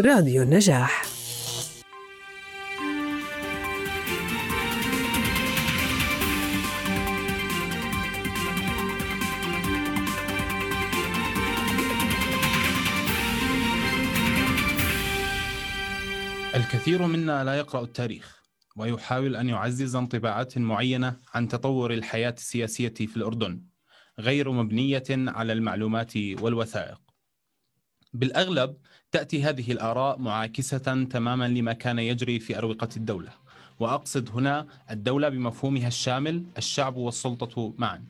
راديو النجاح الكثير منا لا يقرأ التاريخ ويحاول أن يعزز انطباعات معينة عن تطور الحياة السياسية في الأردن غير مبنية على المعلومات والوثائق. بالأغلب تأتي هذه الآراء معاكسة تماما لما كان يجري في أروقة الدولة، وأقصد هنا الدولة بمفهومها الشامل الشعب والسلطة معا.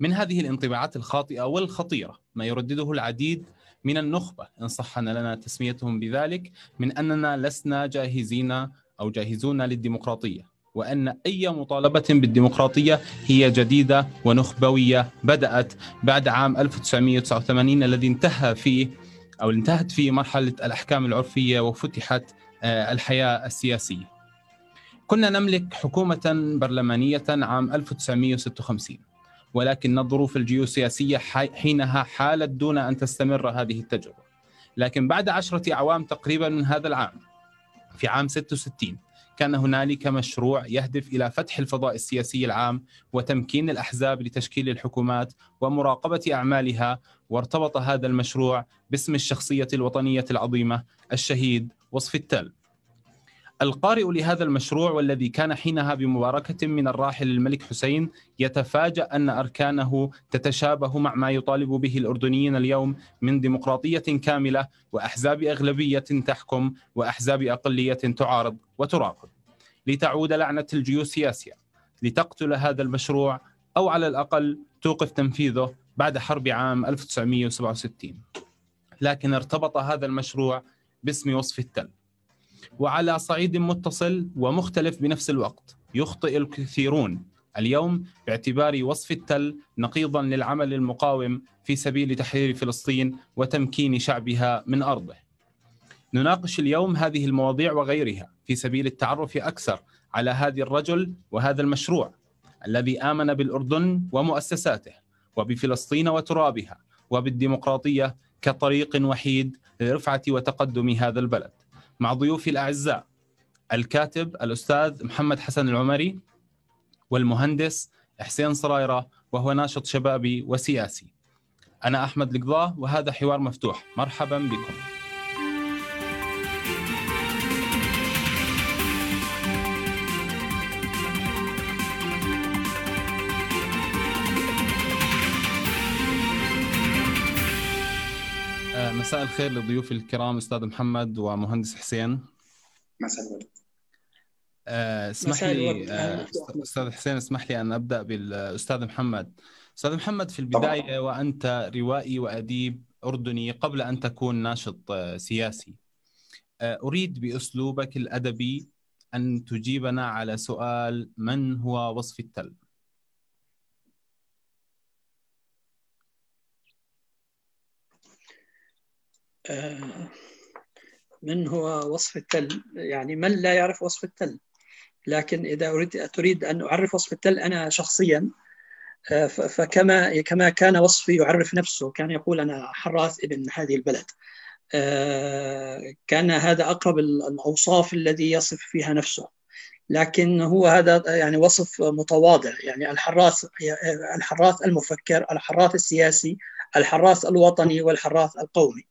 من هذه الانطباعات الخاطئة والخطيرة ما يردده العديد من النخبة إن صح لنا تسميتهم بذلك من أننا لسنا جاهزين أو جاهزون للديمقراطية وأن أي مطالبة بالديمقراطية هي جديدة ونخبوية بدأت بعد عام 1989 الذي انتهى فيه أو انتهت فيه مرحلة الأحكام العرفية وفتحت آه، الحياة السياسية. كنا نملك حكومة برلمانية عام 1956 ولكن الظروف الجيوسياسية حينها حالت دون أن تستمر هذه التجربة. لكن بعد عشرة أعوام تقريبا من هذا العام في عام 66 كان هنالك مشروع يهدف إلى فتح الفضاء السياسي العام وتمكين الأحزاب لتشكيل الحكومات ومراقبة أعمالها وارتبط هذا المشروع باسم الشخصية الوطنية العظيمة الشهيد وصف التل. القارئ لهذا المشروع والذي كان حينها بمباركة من الراحل الملك حسين يتفاجأ أن أركانه تتشابه مع ما يطالب به الأردنيين اليوم من ديمقراطية كاملة وأحزاب أغلبية تحكم وأحزاب أقلية تعارض وتراقب. لتعود لعنة الجيوسياسيا لتقتل هذا المشروع أو على الأقل توقف تنفيذه بعد حرب عام 1967 لكن ارتبط هذا المشروع باسم وصف التل. وعلى صعيد متصل ومختلف بنفس الوقت يخطئ الكثيرون اليوم باعتبار وصف التل نقيضا للعمل المقاوم في سبيل تحرير فلسطين وتمكين شعبها من أرضه. نناقش اليوم هذه المواضيع وغيرها في سبيل التعرف أكثر على هذا الرجل وهذا المشروع الذي آمن بالأردن ومؤسساته وبفلسطين وترابها وبالديمقراطية كطريق وحيد لرفعة وتقدم هذا البلد. مع ضيوفي الأعزاء الكاتب الأستاذ محمد حسن العمري والمهندس حسين صرايرة وهو ناشط شبابي وسياسي. أنا أحمد القضاه وهذا حوار مفتوح، مرحبا بكم. مساء الخير لضيوفي الكرام أستاذ محمد ومهندس حسين. مساء الورد. آه، اسمح لي آه، أستاذ حسين اسمح لي أن أبدأ بالأستاذ محمد. أستاذ محمد في البداية طبعا. وأنت روائي وأديب أردني قبل أن تكون ناشط آه، سياسي. أريد بأسلوبك الأدبي أن تجيبنا على سؤال من هو وصف التل؟ من هو وصف التل؟ يعني من لا يعرف وصف التل؟ لكن إذا أريد تريد أن أعرف وصف التل أنا شخصيا آه، فكما كما كان وصفي يعرف نفسه كان يقول أنا حراث ابن هذه البلد. آه، كان هذا أقرب الأوصاف الذي يصف فيها نفسه. لكن هو هذا يعني وصف متواضع. يعني الحراث الحراث المفكر الحراث السياسي الحراث الوطني والحراث القومي.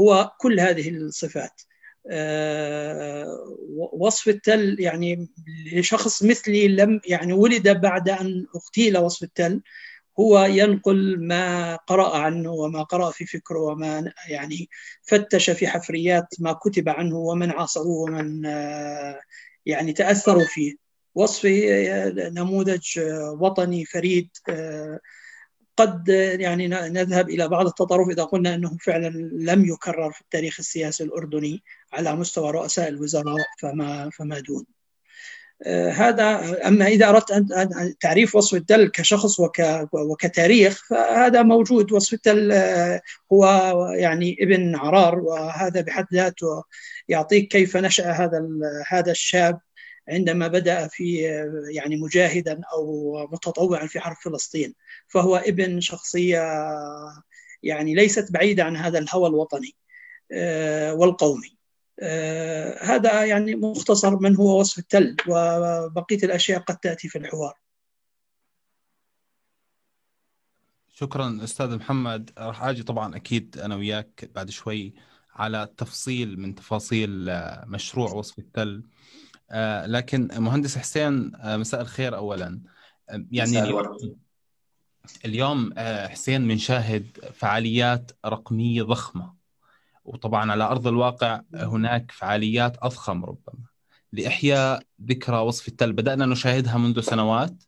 هو كل هذه الصفات. آه، وصف التل يعني لشخص مثلي لم يعني ولد بعد أن اغتيل وصف التل هو ينقل ما قرأ عنه وما قرأ في فكره وما يعني فتش في حفريات ما كتب عنه ومن عاصروه ومن آه، يعني تأثروا فيه. وصفي نموذج وطني فريد آه، قد يعني نذهب إلى بعض التطرف إذا قلنا أنه فعلا لم يكرر في التاريخ السياسي الأردني على مستوى رؤساء الوزراء فما فما دون. آه، هذا أما إذا أردت أن تعريف وصف التل كشخص وك وكتاريخ فهذا موجود وصف التل آه، هو يعني ابن عرار وهذا بحد ذاته يعطيك كيف نشأ هذا هذا الشاب عندما بدأ في يعني مجاهدا أو متطوعا في حرب فلسطين فهو ابن شخصية يعني ليست بعيدة عن هذا الهوى الوطني والقومي. هذا يعني مختصر من هو وصف التل وبقية الأشياء قد تأتي في الحوار. شكرا أستاذ محمد. راح أجي طبعا أكيد أنا وياك بعد شوي على تفصيل من تفاصيل مشروع وصف التل. لكن مهندس حسين مساء الخير اولا. يعني اليوم, اليوم حسين بنشاهد فعاليات رقمية ضخمة. وطبعا على أرض الواقع هناك فعاليات أضخم ربما. لإحياء ذكرى وصف التل. بدأنا نشاهدها منذ سنوات.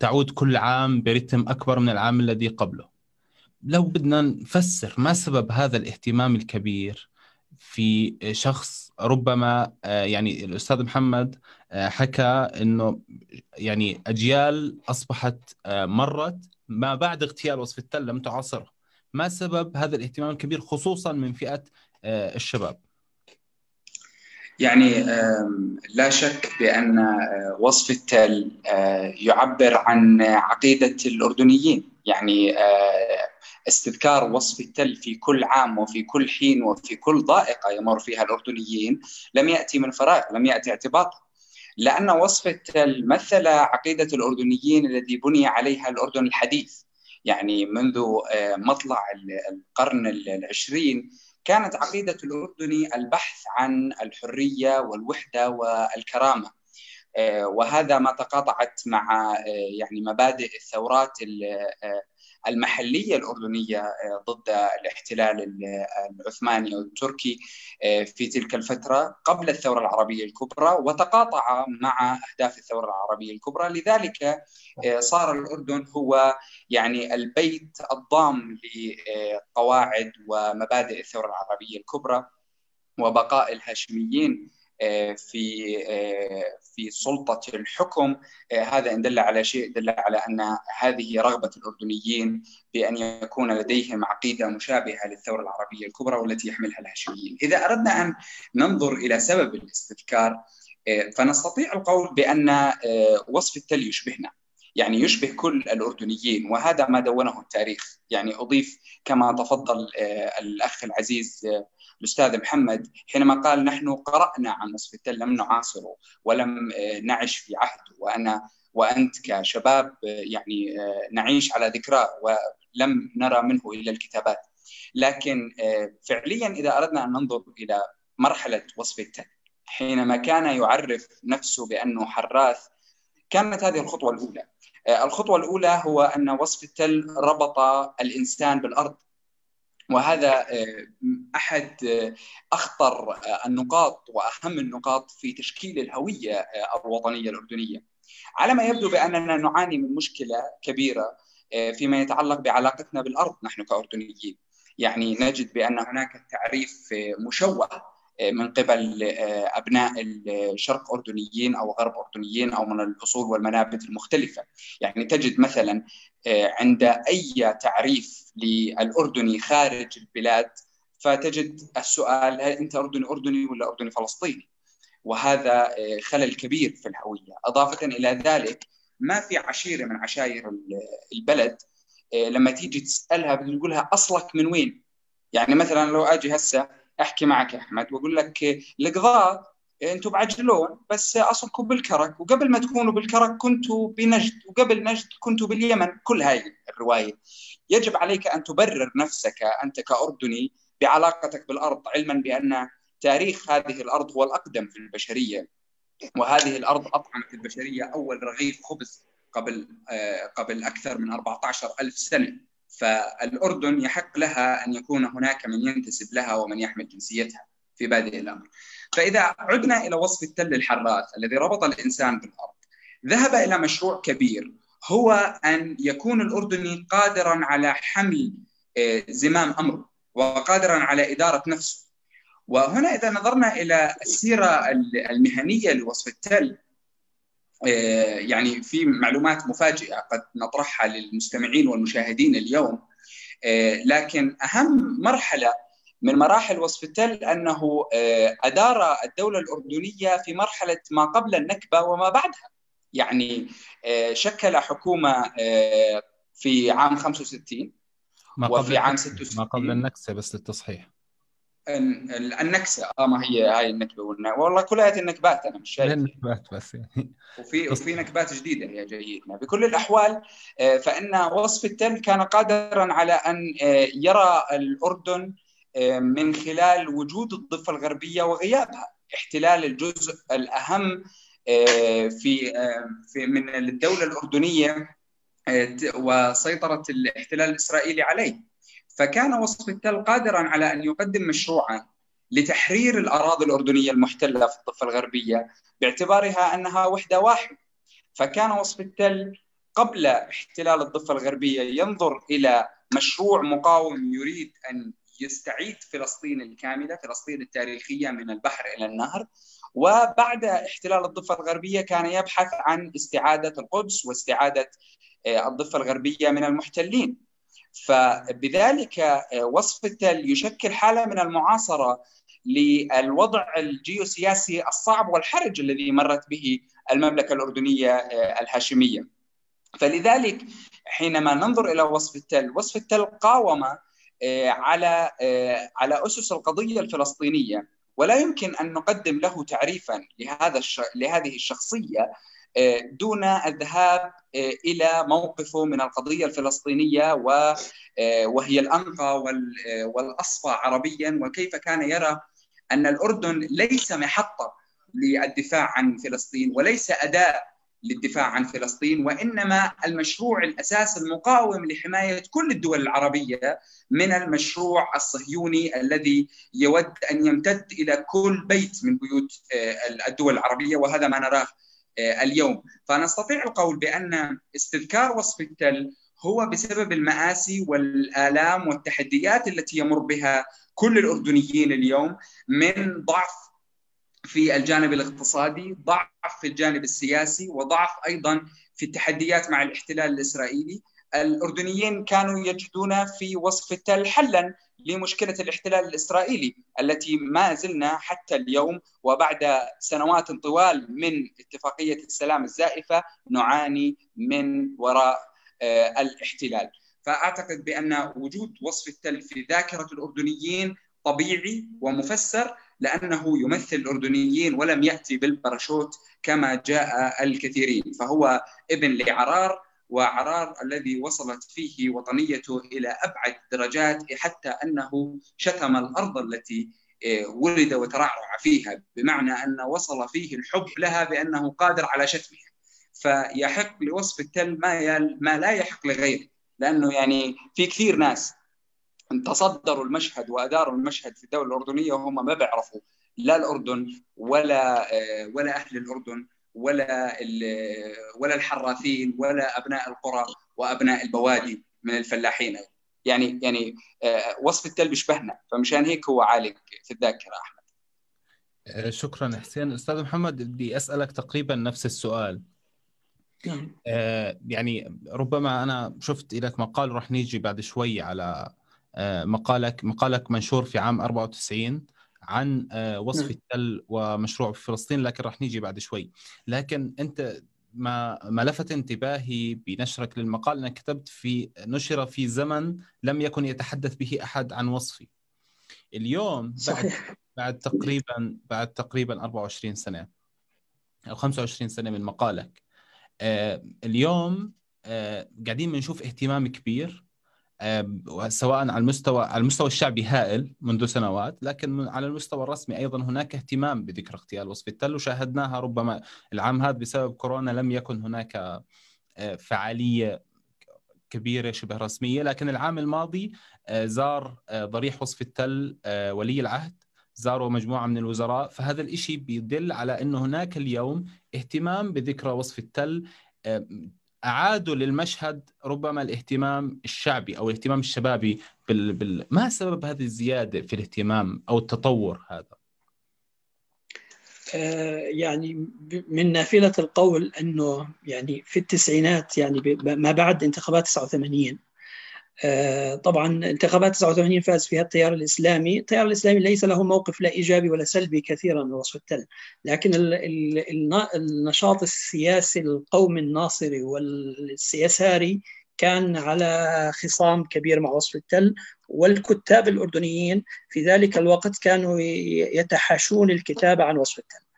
تعود كل عام برتم أكبر من العام الذي قبله. لو بدنا نفسر ما سبب هذا الاهتمام الكبير في شخص ربما يعني الأستاذ محمد حكى إنه يعني أجيال أصبحت مرت ما بعد اغتيال وصف التل لم تعاصره. ما سبب هذا الاهتمام الكبير خصوصا من فئة الشباب؟ يعني لا شك بأن وصف التل يعبر عن عقيدة الأردنيين. يعني استذكار وصف التل في كل عام وفي كل حين وفي كل ضائقة يمر فيها الأردنيين لم يأتي من فراغ لم يأتي اعتباطا. لأن وصف التل مثل عقيدة الأردنيين الذي بني عليها الأردن الحديث. يعني منذ مطلع القرن العشرين كانت عقيدة الأردني البحث عن الحرية والوحدة والكرامة. وهذا ما تقاطعت مع يعني مبادئ الثورات المحلية الأردنية آه، ضد الاحتلال العثماني أو التركي آه، في تلك الفترة قبل الثورة العربية الكبرى وتقاطع مع أهداف الثورة العربية الكبرى. لذلك آه، صار الأردن هو يعني البيت الضام لقواعد ومبادئ الثورة العربية الكبرى وبقاء الهاشميين. في في سلطة الحكم هذا إن دل على شيء دل على أن هذه رغبة الأردنيين بأن يكون لديهم عقيدة مشابهة للثورة العربية الكبرى والتي يحملها الهاشميين. إذا أردنا أن ننظر إلى سبب الاستذكار فنستطيع القول بأن وصف التل يشبهنا. يعني يشبه كل الأردنيين وهذا ما دونه التاريخ يعني أضيف كما تفضل الأخ العزيز الأستاذ محمد حينما قال نحن قرأنا عن نصف التل لم نعاصره ولم آه، نعش في عهده وأنا وأنت كشباب آه، يعني آه، نعيش على ذكراه ولم نرى منه إلا الكتابات. لكن فعليا إذا أردنا أن ننظر إلى مرحلة وصف التل حينما كان يعرف نفسه بأنه حراث كانت هذه الخطوة الأولى. الخطوة الأولى هو أن وصف التل ربط الإنسان بالأرض. وهذا آه، أحد آه، أخطر آه، النقاط وأهم النقاط في تشكيل الهوية الوطنية الأردنية. على ما يبدو بأننا نعاني من مشكلة كبيرة فيما يتعلق بعلاقتنا بالأرض نحن كأردنيين. يعني نجد بأن هناك تعريف مشوه من قبل أبناء الشرق أردنيين أو غرب أردنيين أو من الأصول والمنابت المختلفة، يعني تجد مثلا عند أي تعريف للأردني خارج البلاد فتجد السؤال هل أنت أردني أردني ولا أردني فلسطيني؟ وهذا خلل كبير في الهوية، أضافة إلى ذلك ما في عشيرة من عشائر البلد لما تيجي تسألها بتقولها أصلك من وين؟ يعني مثلا لو أجي هسه أحكي معك يا أحمد وأقول لك القضاء أنتم بعجلون بس أصلكم بالكرك وقبل ما تكونوا بالكرك كنتوا بنجد وقبل نجد كنتوا باليمن كل هاي الرواية. يجب عليك أن تبرر نفسك أنت كأردني بعلاقتك بالأرض علما بأن تاريخ هذه الأرض هو الأقدم في البشرية. وهذه الأرض أطعمت البشرية أول رغيف خبز قبل قبل أكثر من 14 ألف سنة. فالأردن يحق لها أن يكون هناك من ينتسب لها ومن يحمل جنسيتها في بادئ الأمر. فإذا عدنا إلى وصف التل الحراث الذي ربط الإنسان بالأرض ذهب إلى مشروع كبير هو أن يكون الأردني قادرا على حمل آه، زمام أمره وقادرا على إدارة نفسه. وهنا إذا نظرنا إلى السيرة المهنية لوصف التل يعني في معلومات مفاجئة قد نطرحها للمستمعين والمشاهدين اليوم. آه، لكن أهم مرحلة من مراحل وصف التل أنه آه، أدار الدولة الأردنية في مرحلة ما قبل النكبة وما بعدها. يعني شكل حكومة في عام 65 ما قبل وفي عام 66 ما قبل النكسة بس للتصحيح. النكسة. آه ما هي هاي النكبة. والله كلها النكبات أنا مش شايف. النكبات بس يعني. وفي وفي نكبات جديدة هي جايتنا. بكل الأحوال آه، فإن وصف التل كان قادرا على أن آه، يرى الأردن آه، من خلال وجود الضفة الغربية وغيابها. احتلال الجزء الأهم في في من الدولة الأردنية وسيطرة الاحتلال الإسرائيلي عليه. فكان وصف التل قادرا على أن يقدم مشروعا لتحرير الأراضي الأردنية المحتلة في الضفه الغربية باعتبارها أنها وحدة واحدة فكان وصف التل قبل احتلال الضفه الغربية ينظر إلى مشروع مقاوم يريد أن يستعيد فلسطين الكاملة، فلسطين التاريخية من البحر إلى النهر، وبعد احتلال الضفه الغربية كان يبحث عن استعادة القدس واستعادة آه، الضفه الغربية من المحتلين. فبذلك آه، وصف التل يشكل حالة من المعاصرة للوضع الجيوسياسي الصعب والحرج الذي مرت به المملكة الأردنية آه، الهاشمية. فلذلك حينما ننظر إلى وصف التل، وصف التل قاوم آه، على على أسس القضية الفلسطينية ولا يمكن أن نقدم له تعريفا لهذا لهذه الشخصية دون الذهاب آه، إلى موقفه من القضية الفلسطينية آه، وهي الأنقى آه، والأصفى عربيا. وكيف كان يرى أن الأردن ليس محطة للدفاع عن فلسطين وليس أداة للدفاع عن فلسطين وإنما المشروع الاساسي المقاوم لحماية كل الدول العربية من المشروع الصهيوني الذي يود أن يمتد إلى كل بيت من بيوت الدول العربية. وهذا ما نراه آه، اليوم. فنستطيع القول بأن استذكار وصف التل هو بسبب المآسي والآلام والتحديات التي يمر بها كل الأردنيين اليوم من ضعف في الجانب الاقتصادي ضعف في الجانب السياسي وضعف أيضا في التحديات مع الاحتلال الإسرائيلي. الأردنيين كانوا يجدون في وصف التل حلا لمشكلة الاحتلال الإسرائيلي التي ما زلنا حتى اليوم وبعد سنوات طوال من اتفاقية السلام الزائفة نعاني من وراء آه، الاحتلال. فأعتقد بأن وجود وصف التل في ذاكرة الأردنيين طبيعي ومفسر لأنه يمثل الأردنيين ولم يأتي بالباراشوت كما جاء الكثيرين فهو ابن لعرار وعرار الذي وصلت فيه وطنيته إلى أبعد درجات حتى أنه شتم الأرض التي آه، ولد وترعرع فيها بمعنى أن وصل فيه الحب لها بأنه قادر على شتمها. فيحق لوصف التل ما ما لا يحق لغيره لأنه يعني في كثير ناس تصدروا المشهد وأداروا المشهد في الدولة الأردنية وهم ما بيعرفوا لا الأردن ولا آه، ولا أهل الأردن. ولا ولا الحراثين ولا أبناء القرى وأبناء البوادي من الفلاحين. يعني يعني آه، وصف التل بيشبهنا فمشان هيك هو عالق في الذاكرة أحمد. آه، شكرا حسين. أستاذ محمد بدي أسألك تقريبا نفس السؤال. نعم. آه، يعني ربما أنا شفت لك مقال راح نيجي بعد شوي على مقالك مقالك منشور في عام 94 عن آه، وصف نعم. التل ومشروع في فلسطين لكن راح نيجي بعد شوي لكن أنت ما ما لفت انتباهي بنشرك للمقال أنك كتبت في نشر في زمن لم يكن يتحدث به أحد عن وصفي اليوم صحيح. بعد بعد تقريبا بعد تقريبا 24 سنة أو 25 سنة من مقالك آه اليوم آه قاعدين بنشوف اهتمام كبير سواء على المستوى على المستوى الشعبي هائل منذ سنوات لكن على المستوى الرسمي أيضا هناك اهتمام بذكر اغتيال وصف التل وشاهدناها ربما العام هذا بسبب كورونا لم يكن هناك آه، فعالية كبيرة شبه رسمية لكن العام الماضي آه، زار آه، ضريح وصف التل ولي العهد زاروا مجموعة من الوزراء فهذا الشيء بيدل على إنه هناك اليوم اهتمام بذكرى وصف التل أعادوا للمشهد ربما الاهتمام الشعبي أو الاهتمام الشبابي بال... بال... ما سبب هذه الزيادة في الاهتمام أو التطور هذا؟ آه، يعني من نافلة القول أنه يعني في التسعينات يعني ما بعد انتخابات 89 آه، طبعا انتخابات 89 فاز فيها التيار الإسلامي، التيار الإسلامي ليس له موقف لا إيجابي ولا سلبي كثيرا من وصف التل، لكن النشاط السياسي القومي الناصري والسياساري كان على خصام كبير مع وصف التل والكتاب الأردنيين في ذلك الوقت كانوا يتحاشون الكتابة عن وصف التل.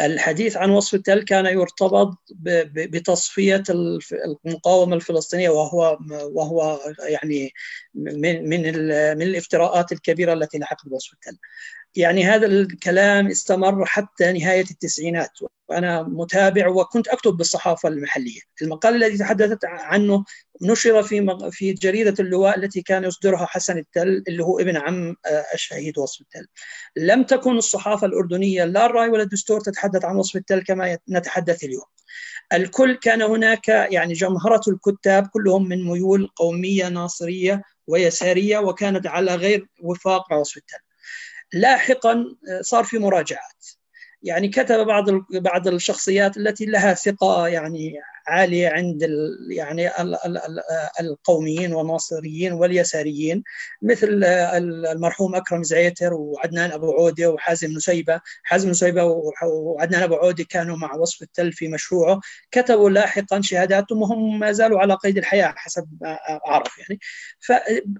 الحديث عن وصف التل كان يرتبط بتصفية المقاومة الفلسطينية وهو وهو يعني من من الافتراءات الكبيرة التي لحقت بوصف التل. يعني هذا الكلام استمر حتى نهاية التسعينات وأنا متابع وكنت أكتب بالصحافة المحلية. المقال الذي تحدثت عنه نشر في في جريدة اللواء التي كان يصدرها حسن التل اللي هو ابن عم آه، الشهيد وصف التل. لم تكن الصحافة الأردنية لا الراي ولا الدستور تتحدث عن وصف التل كما نتحدث اليوم. الكل كان هناك يعني جمهرة الكتاب كلهم من ميول قومية ناصرية ويسارية وكانت على غير وفاق مع وصف التل. لاحقا آه، صار في مراجعات. يعني كتب بعض بعض الشخصيات التي لها ثقة يعني عالية عند يعني ال ال ال القوميين والناصريين واليساريين مثل المرحوم أكرم زعيتر وعدنان أبو عودة وحازم نسيبة، حازم نسيبة وعدنان أبو عودة كانوا مع وصف التل في مشروعه، كتبوا لاحقا شهاداتهم وهم ما زالوا على قيد الحياة حسب ما أعرف يعني. ف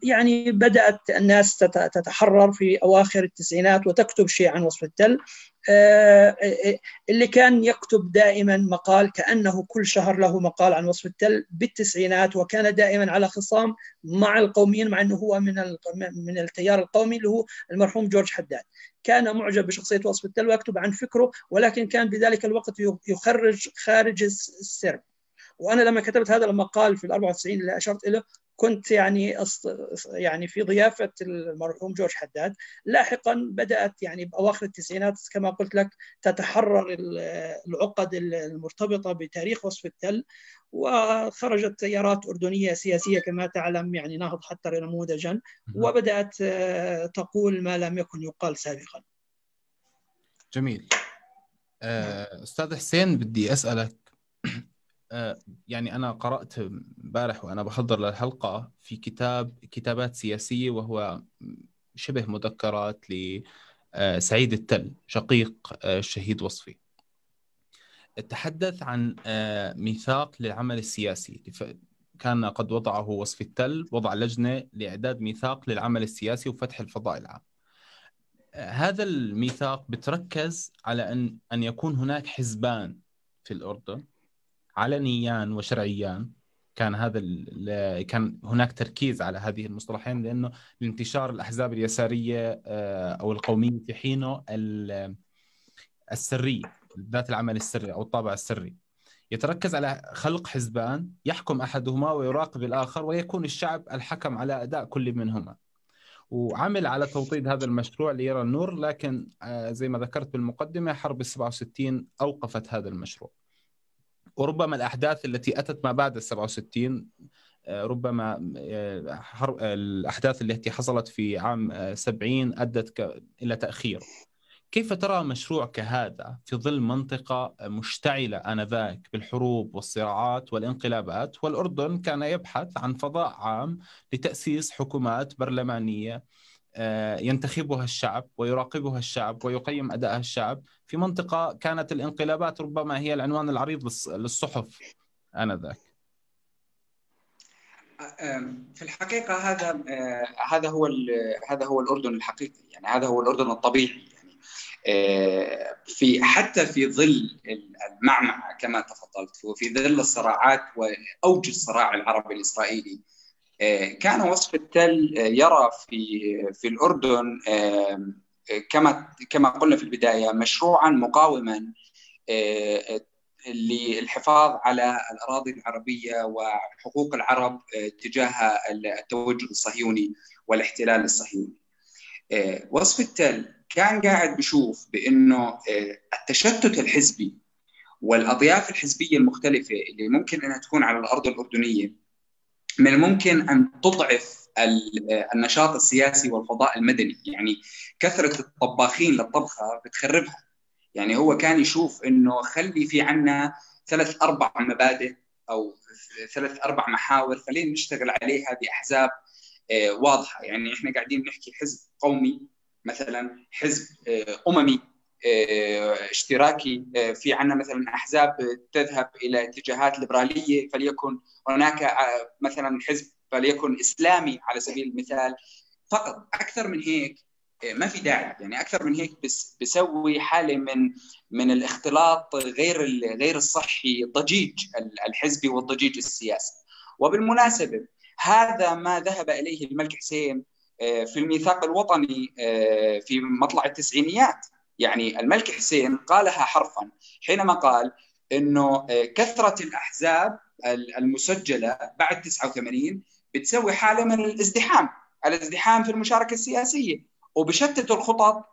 يعني بدأت الناس تتحرر في أواخر التسعينات وتكتب شيء عن وصف التل. آه، آه، اللي كان يكتب دائما مقال كأنه كل شهر له مقال عن وصف التل بالتسعينات وكان دائما على خصام مع القوميين مع إنه هو من من التيار القومي اللي هو المرحوم جورج حداد. كان معجب بشخصية وصف التل ويكتب عن فكره ولكن كان بذلك الوقت يخرج خارج السرب. وأنا لما كتبت هذا المقال في ال 94 اللي أشرت له كنت يعني يعني في ضيافة المرحوم جورج حداد لاحقا بدأت يعني بأواخر التسعينات كما قلت لك تتحرر العقد المرتبطة بتاريخ وصف التل وخرجت تيارات أردنية سياسية كما تعلم يعني نهض حتى نموذجا وبدأت آه، تقول ما لم يكن يقال سابقا. جميل. آه، أستاذ حسين بدي أسألك يعني أنا قرأت امبارح وأنا بحضر للحلقة في كتاب كتابات سياسية وهو شبه مذكرات لسعيد التل شقيق آه، الشهيد وصفي. تحدث عن آه، ميثاق للعمل السياسي. كان قد وضعه وصف التل؟ وضع لجنة لإعداد ميثاق للعمل السياسي وفتح الفضاء العام. هذا الميثاق بتركز على أن أن يكون هناك حزبان في الأردن. علنيان وشرعيان كان هذا كان هناك تركيز على هذه المصطلحين لأنه لانتشار الأحزاب اليسارية آه، أو القومية في حينه السري ذات العمل السري أو الطابع السري. يتركز على خلق حزبان يحكم أحدهما ويراقب الآخر ويكون الشعب الحكم على أداء كل منهما. وعمل على توطيد هذا المشروع ليرى النور لكن آه، زي ما ذكرت بالمقدمة حرب ال 67 أوقفت هذا المشروع. وربما الأحداث التي أتت ما بعد ال 67 آه، ربما آه، الأحداث التي حصلت في عام 70 آه، أدت إلى تأخير. كيف ترى مشروع كهذا في ظل منطقة مشتعلة آنذاك بالحروب والصراعات والانقلابات؟ والأردن كان يبحث عن فضاء عام لتأسيس حكومات برلمانية آه، ينتخبها الشعب ويراقبها الشعب ويقيم أدائها الشعب. في منطقة كانت الانقلابات ربما هي العنوان العريض للصحف آنذاك. آه، في الحقيقة هذا آه، هذا هو هذا هو الأردن الحقيقي. يعني هذا هو الأردن الطبيعي. يعني في حتى في ظل المعمعة كما تفضلت وفي ظل الصراعات وأوج الصراع العربي الإسرائيلي كان وصف التل يرى في في الأردن كما كما قلنا في البداية مشروعا مقاوما للحفاظ على الأراضي العربية وحقوق العرب تجاه التوجه الصهيوني والاحتلال الصهيوني. وصف التل كان قاعد بيشوف بأنه التشتت الحزبي والأضياف الحزبية المختلفة اللي ممكن إنها تكون على الأرض الأردنية من الممكن أن تضعف النشاط السياسي والفضاء المدني. يعني كثرة الطباخين للطبخة بتخربها. يعني هو كان يشوف إنه خلي في عنا ثلاث أربع مبادئ أو ثلاث أربع محاور خلينا نشتغل عليها بأحزاب آه، واضحة. يعني إحنا قاعدين نحكي حزب قومي مثلا حزب آه، أممي. اشتراكي في عندنا مثلا أحزاب تذهب إلى اتجاهات ليبرالية فليكن هناك مثلا حزب فليكن إسلامي على سبيل المثال. فقط أكثر من هيك ما في داعي. يعني أكثر من هيك بس بسوي حاله من من الاختلاط غير غير الصحي ضجيج الحزبي والضجيج السياسي. وبالمناسبة هذا ما ذهب إليه الملك حسين آه، في الميثاق الوطني آه، في مطلع التسعينيات. يعني الملك حسين قالها حرفا حينما قال إنه آه، كثرة الأحزاب المسجلة بعد 89 بتسوي حالة من الازدحام الازدحام في المشاركة السياسية وبشتت الخطط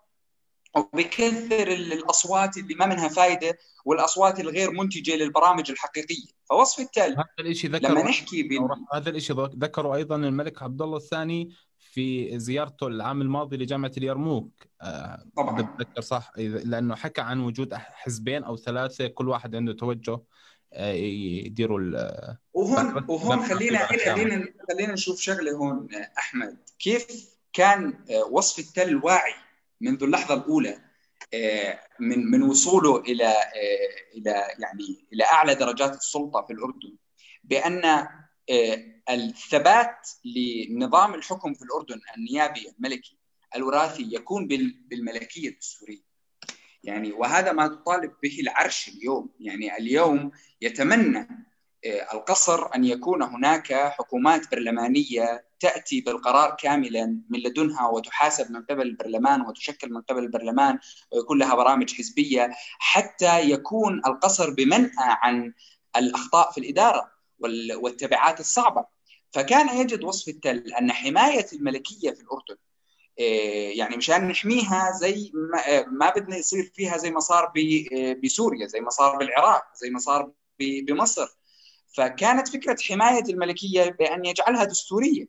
وبكثر الأصوات اللي ما منها فائده والأصوات الغير منتجة للبرامج الحقيقية. فوصف التل هذا الشيء ذكر لما نحكي بال... هذا الشيء ذكره أيضا الملك عبد الله الثاني في زيارته العام الماضي لجامعة اليرموك آه، طبعا. بتذكر صح؟ لأنه حكى عن وجود حزبين أو ثلاثة كل واحد عنده توجه آه، يديروا وهون وهون خلينا خلينا خلينا نشوف شغلة هون أحمد. كيف كان آه، وصف التل واعي منذ اللحظة الأولى من من وصوله إلى إلى يعني إلى أعلى درجات السلطة في الأردن؟ بأن الثبات لنظام الحكم في الأردن النيابي الملكي الوراثي يكون بالملكية الدستوريه يعني وهذا ما تطالب به العرش اليوم. يعني اليوم يتمنى آه، القصر أن يكون هناك حكومات برلمانية تأتي بالقرار كاملا من لدنها وتحاسب من قبل البرلمان وتشكل من قبل البرلمان ويكون لها برامج حزبية حتى يكون القصر بمنأى عن الأخطاء في الإدارة والتبعات الصعبة فكان يجد وصف التل أن حماية الملكية في الأردن آه، يعني مشان نحميها زي ما, ما بدنا يصير فيها زي ما صار آه، بسوريا زي ما صار بالعراق زي ما صار بمصر. فكانت فكرة حماية الملكية بأن يجعلها دستورية.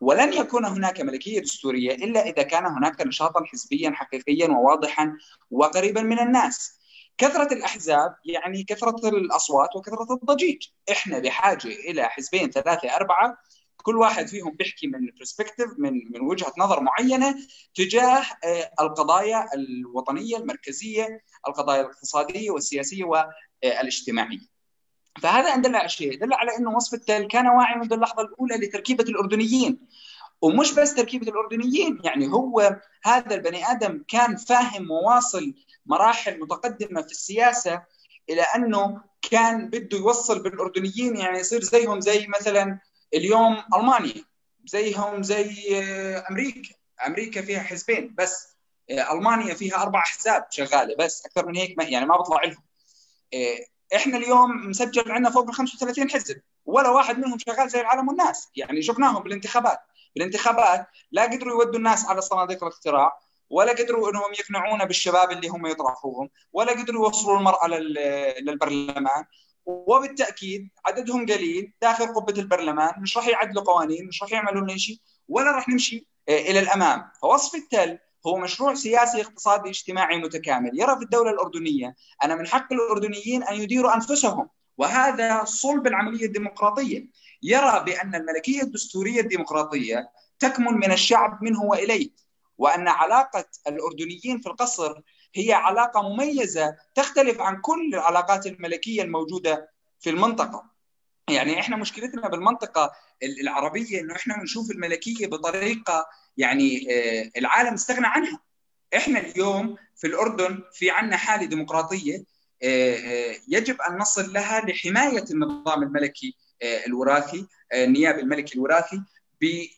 ولن يكون هناك ملكية دستورية إلا إذا كان هناك نشاطا حزبيا حقيقيا وواضحا وقريبا من الناس. كثرة الأحزاب يعني كثرة الأصوات وكثرة الضجيج إحنا بحاجة إلى حزبين ثلاثة أربعة كل واحد فيهم بيحكي من برسبكتيف من من وجهة نظر معينة تجاه آه، القضايا الوطنية المركزية، القضايا الاقتصادية والسياسية والاجتماعية. فهذا أن دل على شيء، دل على أنه وصف التل كان واعي منذ اللحظة الأولى لتركيبة الأردنيين. ومش بس تركيبة الأردنيين، يعني هو هذا البني آدم كان فاهم وواصل مراحل متقدمة في السياسة إلى أنه كان بده يوصل بالأردنيين يعني يصير زيهم زي مثلا اليوم ألمانيا زيهم زي آه، أمريكا. أمريكا فيها حزبين بس آه، ألمانيا فيها أربع أحزاب شغالة بس أكثر من هيك ما يعني ما بطلع لهم. آه، إحنا اليوم مسجل عندنا فوق ال 35 حزب ولا واحد منهم شغال زي العالم والناس. يعني شفناهم بالانتخابات. بالانتخابات لا قدروا يودوا الناس على صناديق الاقتراع ولا قدروا إنهم يقنعونا بالشباب اللي هم يطرحوهم ولا قدروا يوصلوا المرأة للبرلمان. وبالتأكيد عددهم قليل داخل قبة البرلمان مش راح يعدلوا قوانين مش راح يعملوا لنا شيء ولا راح نمشي آه، إلى الأمام. فوصف التل هو مشروع سياسي اقتصادي اجتماعي متكامل. يرى في الدولة الأردنية ان من حق الأردنيين أن يديروا أنفسهم وهذا صلب العملية الديمقراطية. يرى بأن الملكية الدستورية الديمقراطية تكمن من الشعب منه واليه وأن علاقة الأردنيين في القصر هي علاقة مميزة تختلف عن كل العلاقات الملكية الموجودة في المنطقة. يعني إحنا مشكلتنا بالمنطقة العربية إنه إحنا بنشوف الملكية بطريقة يعني آه، العالم استغنى عنها. إحنا اليوم في الأردن في عندنا حالة ديمقراطية آه، آه، يجب أن نصل لها لحماية النظام الملكي الوراثي النيابي الملكي الوراثي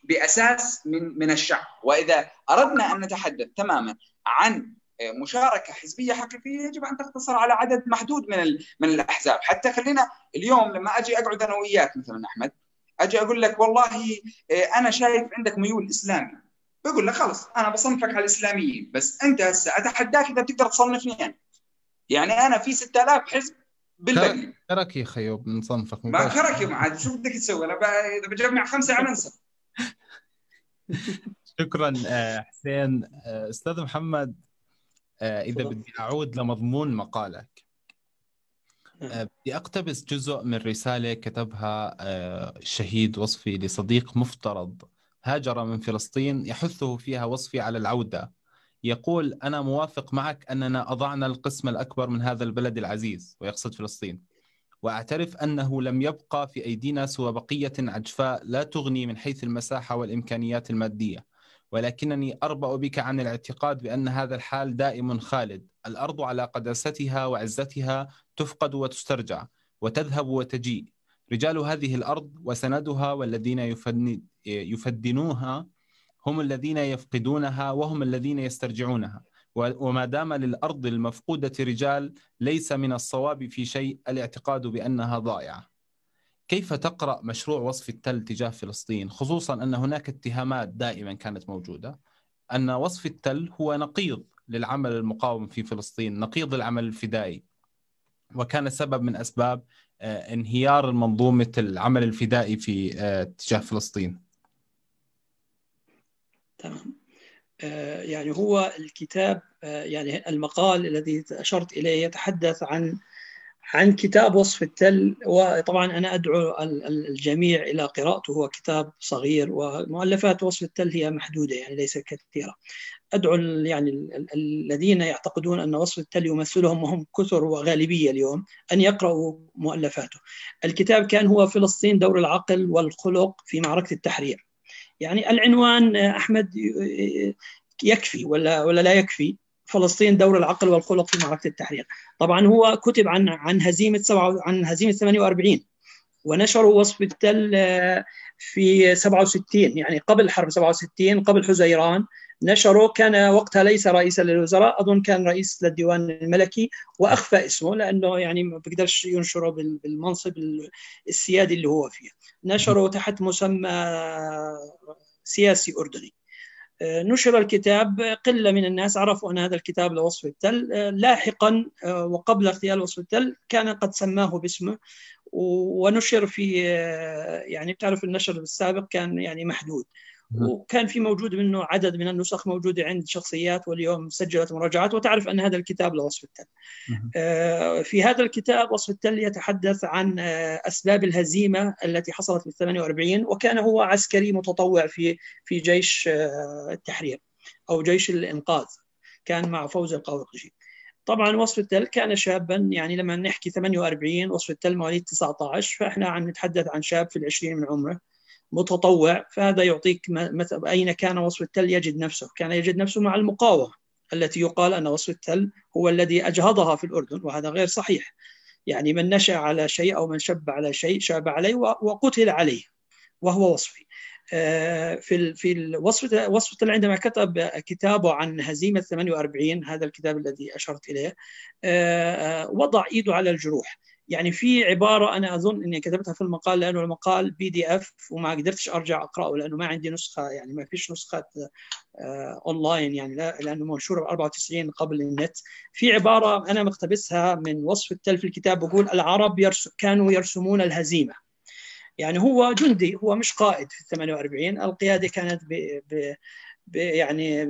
بأساس من من الشعب. وإذا أردنا أن نتحدث تماما عن مشاركة حزبية حقيقية يجب أن تقتصر على عدد محدود من من الأحزاب. حتى خلينا اليوم لما أجي أقعد أنا وياك مثلا أحمد أجي أقول لك والله أنا شايف عندك ميول إسلامي. بقول لك خلص أنا بصنفك على الإسلاميين بس أنت هسه أتحداك إذا بتقدر تصنفني أنا. يعني أنا في 6000 حزب بالبلد كرك يا خيوب نصنفك ما كرك. عاد شو بدك تسوي؟ أنا بجمع خمسة على انسى شكرا آه، حسين. آه، أستاذ محمد آه، إذا بدي أعود لمضمون مقالك. بدي أقتبس جزء من رسالة كتبها الشهيد وصفي لصديق مفترض هاجر من فلسطين يحثه فيها وصفي على العودة. يقول أنا موافق معك أننا أضعنا القسم الأكبر من هذا البلد العزيز ويقصد فلسطين. وأعترف أنه لم يبقى في أيدينا سوى بقية عجفاء لا تغني من حيث المساحة والإمكانيات المادية. ولكنني أربأ بك عن الاعتقاد بأن هذا الحال دائم خالد. الأرض على قداستها وعزتها تفقد وتسترجع وتذهب وتجيء. رجال هذه الأرض وسندها والذين يفدنوها هم الذين يفقدونها وهم الذين يسترجعونها. وما دام للأرض المفقودة رجال ليس من الصواب في شيء الاعتقاد بأنها ضائعة. كيف تقرأ مشروع وصف التل تجاه فلسطين؟ خصوصا أن هناك اتهامات دائما كانت موجودة. أن وصف التل هو نقيض للعمل المقاوم في فلسطين نقيض العمل الفدائي. وكان سبب من أسباب آه، انهيار منظومة العمل الفدائي في آه، تجاه فلسطين. تمام آه، يعني هو الكتاب يعني المقال الذي أشرت إليه يتحدث عن عن كتاب وصف التل وطبعا أنا أدعو الجميع إلى قراءته هو كتاب صغير ومؤلفات وصف التل هي محدودة يعني ليست كثيرة. أدعو يعني الذين يعتقدون أن وصف التل يمثلهم وهم كثر وغالبية اليوم أن يقرأوا مؤلفاته. الكتاب كان هو فلسطين دور العقل والخلق في معركة التحرير. يعني العنوان أحمد يكفي ولا ولا لا يكفي فلسطين دور العقل والخلق في معركة التحرير. طبعا هو كتب عن عن هزيمة سبعة عن هزيمة 48 ونشروا وصف التل آه، في 67 يعني قبل حرب 67 قبل حزيران نشروا كان وقتها ليس رئيسا للوزراء أظن كان رئيس للديوان الملكي وأخفى اسمه لأنه يعني ما بيقدرش ينشره بالمنصب السيادي اللي هو فيه. نشروا تحت مسمى سياسي أردني. نشر الكتاب قلة من الناس عرفوا أن هذا الكتاب لوصف التل. لاحقا وقبل اغتيال وصف التل كان قد سماه باسمه ونشر في يعني بتعرف النشر السابق كان يعني محدود. وكان في موجود منه عدد من النسخ موجودة عند شخصيات واليوم سجلت مراجعات وتعرف أن هذا الكتاب لوصف التل. آه، في هذا الكتاب وصف التل يتحدث عن آه، أسباب الهزيمة التي حصلت في 48 وكان هو عسكري متطوع في في جيش آه، التحرير أو جيش الإنقاذ كان مع فوز القاوقجي. طبعا وصف التل كان شابا يعني لما نحكي 48 وصف التل مواليد 19 فإحنا عم نتحدث عن شاب في العشرين من عمره متطوع فهذا يعطيك أين كان وصف التل يجد نفسه. كان يجد نفسه مع المقاومة التي يقال أن وصف التل هو الذي أجهضها في الأردن وهذا غير صحيح. يعني من نشأ على شيء أو من شب على شيء شاب عليه وقتل عليه وهو وصفي. آه، في في الوصف وصف عندما كتب كتابه عن هزيمة 48 هذا الكتاب الذي أشرت إليه آه، آه، وضع إيده على الجروح. يعني في عبارة أنا أظن إني كتبتها في المقال لأنه المقال بي دي اف وما قدرتش أرجع أقرأه لأنه ما عندي نسخة يعني ما فيش نسخة اونلاين يعني لأنه منشوره ب 94 قبل النت. في عبارة أنا مقتبسها من وصفي التل في الكتاب بقول العرب يرس كانوا يرسمون الهزيمة. يعني هو جندي هو مش قائد في ال 48 القيادة كانت ب... ب... يعني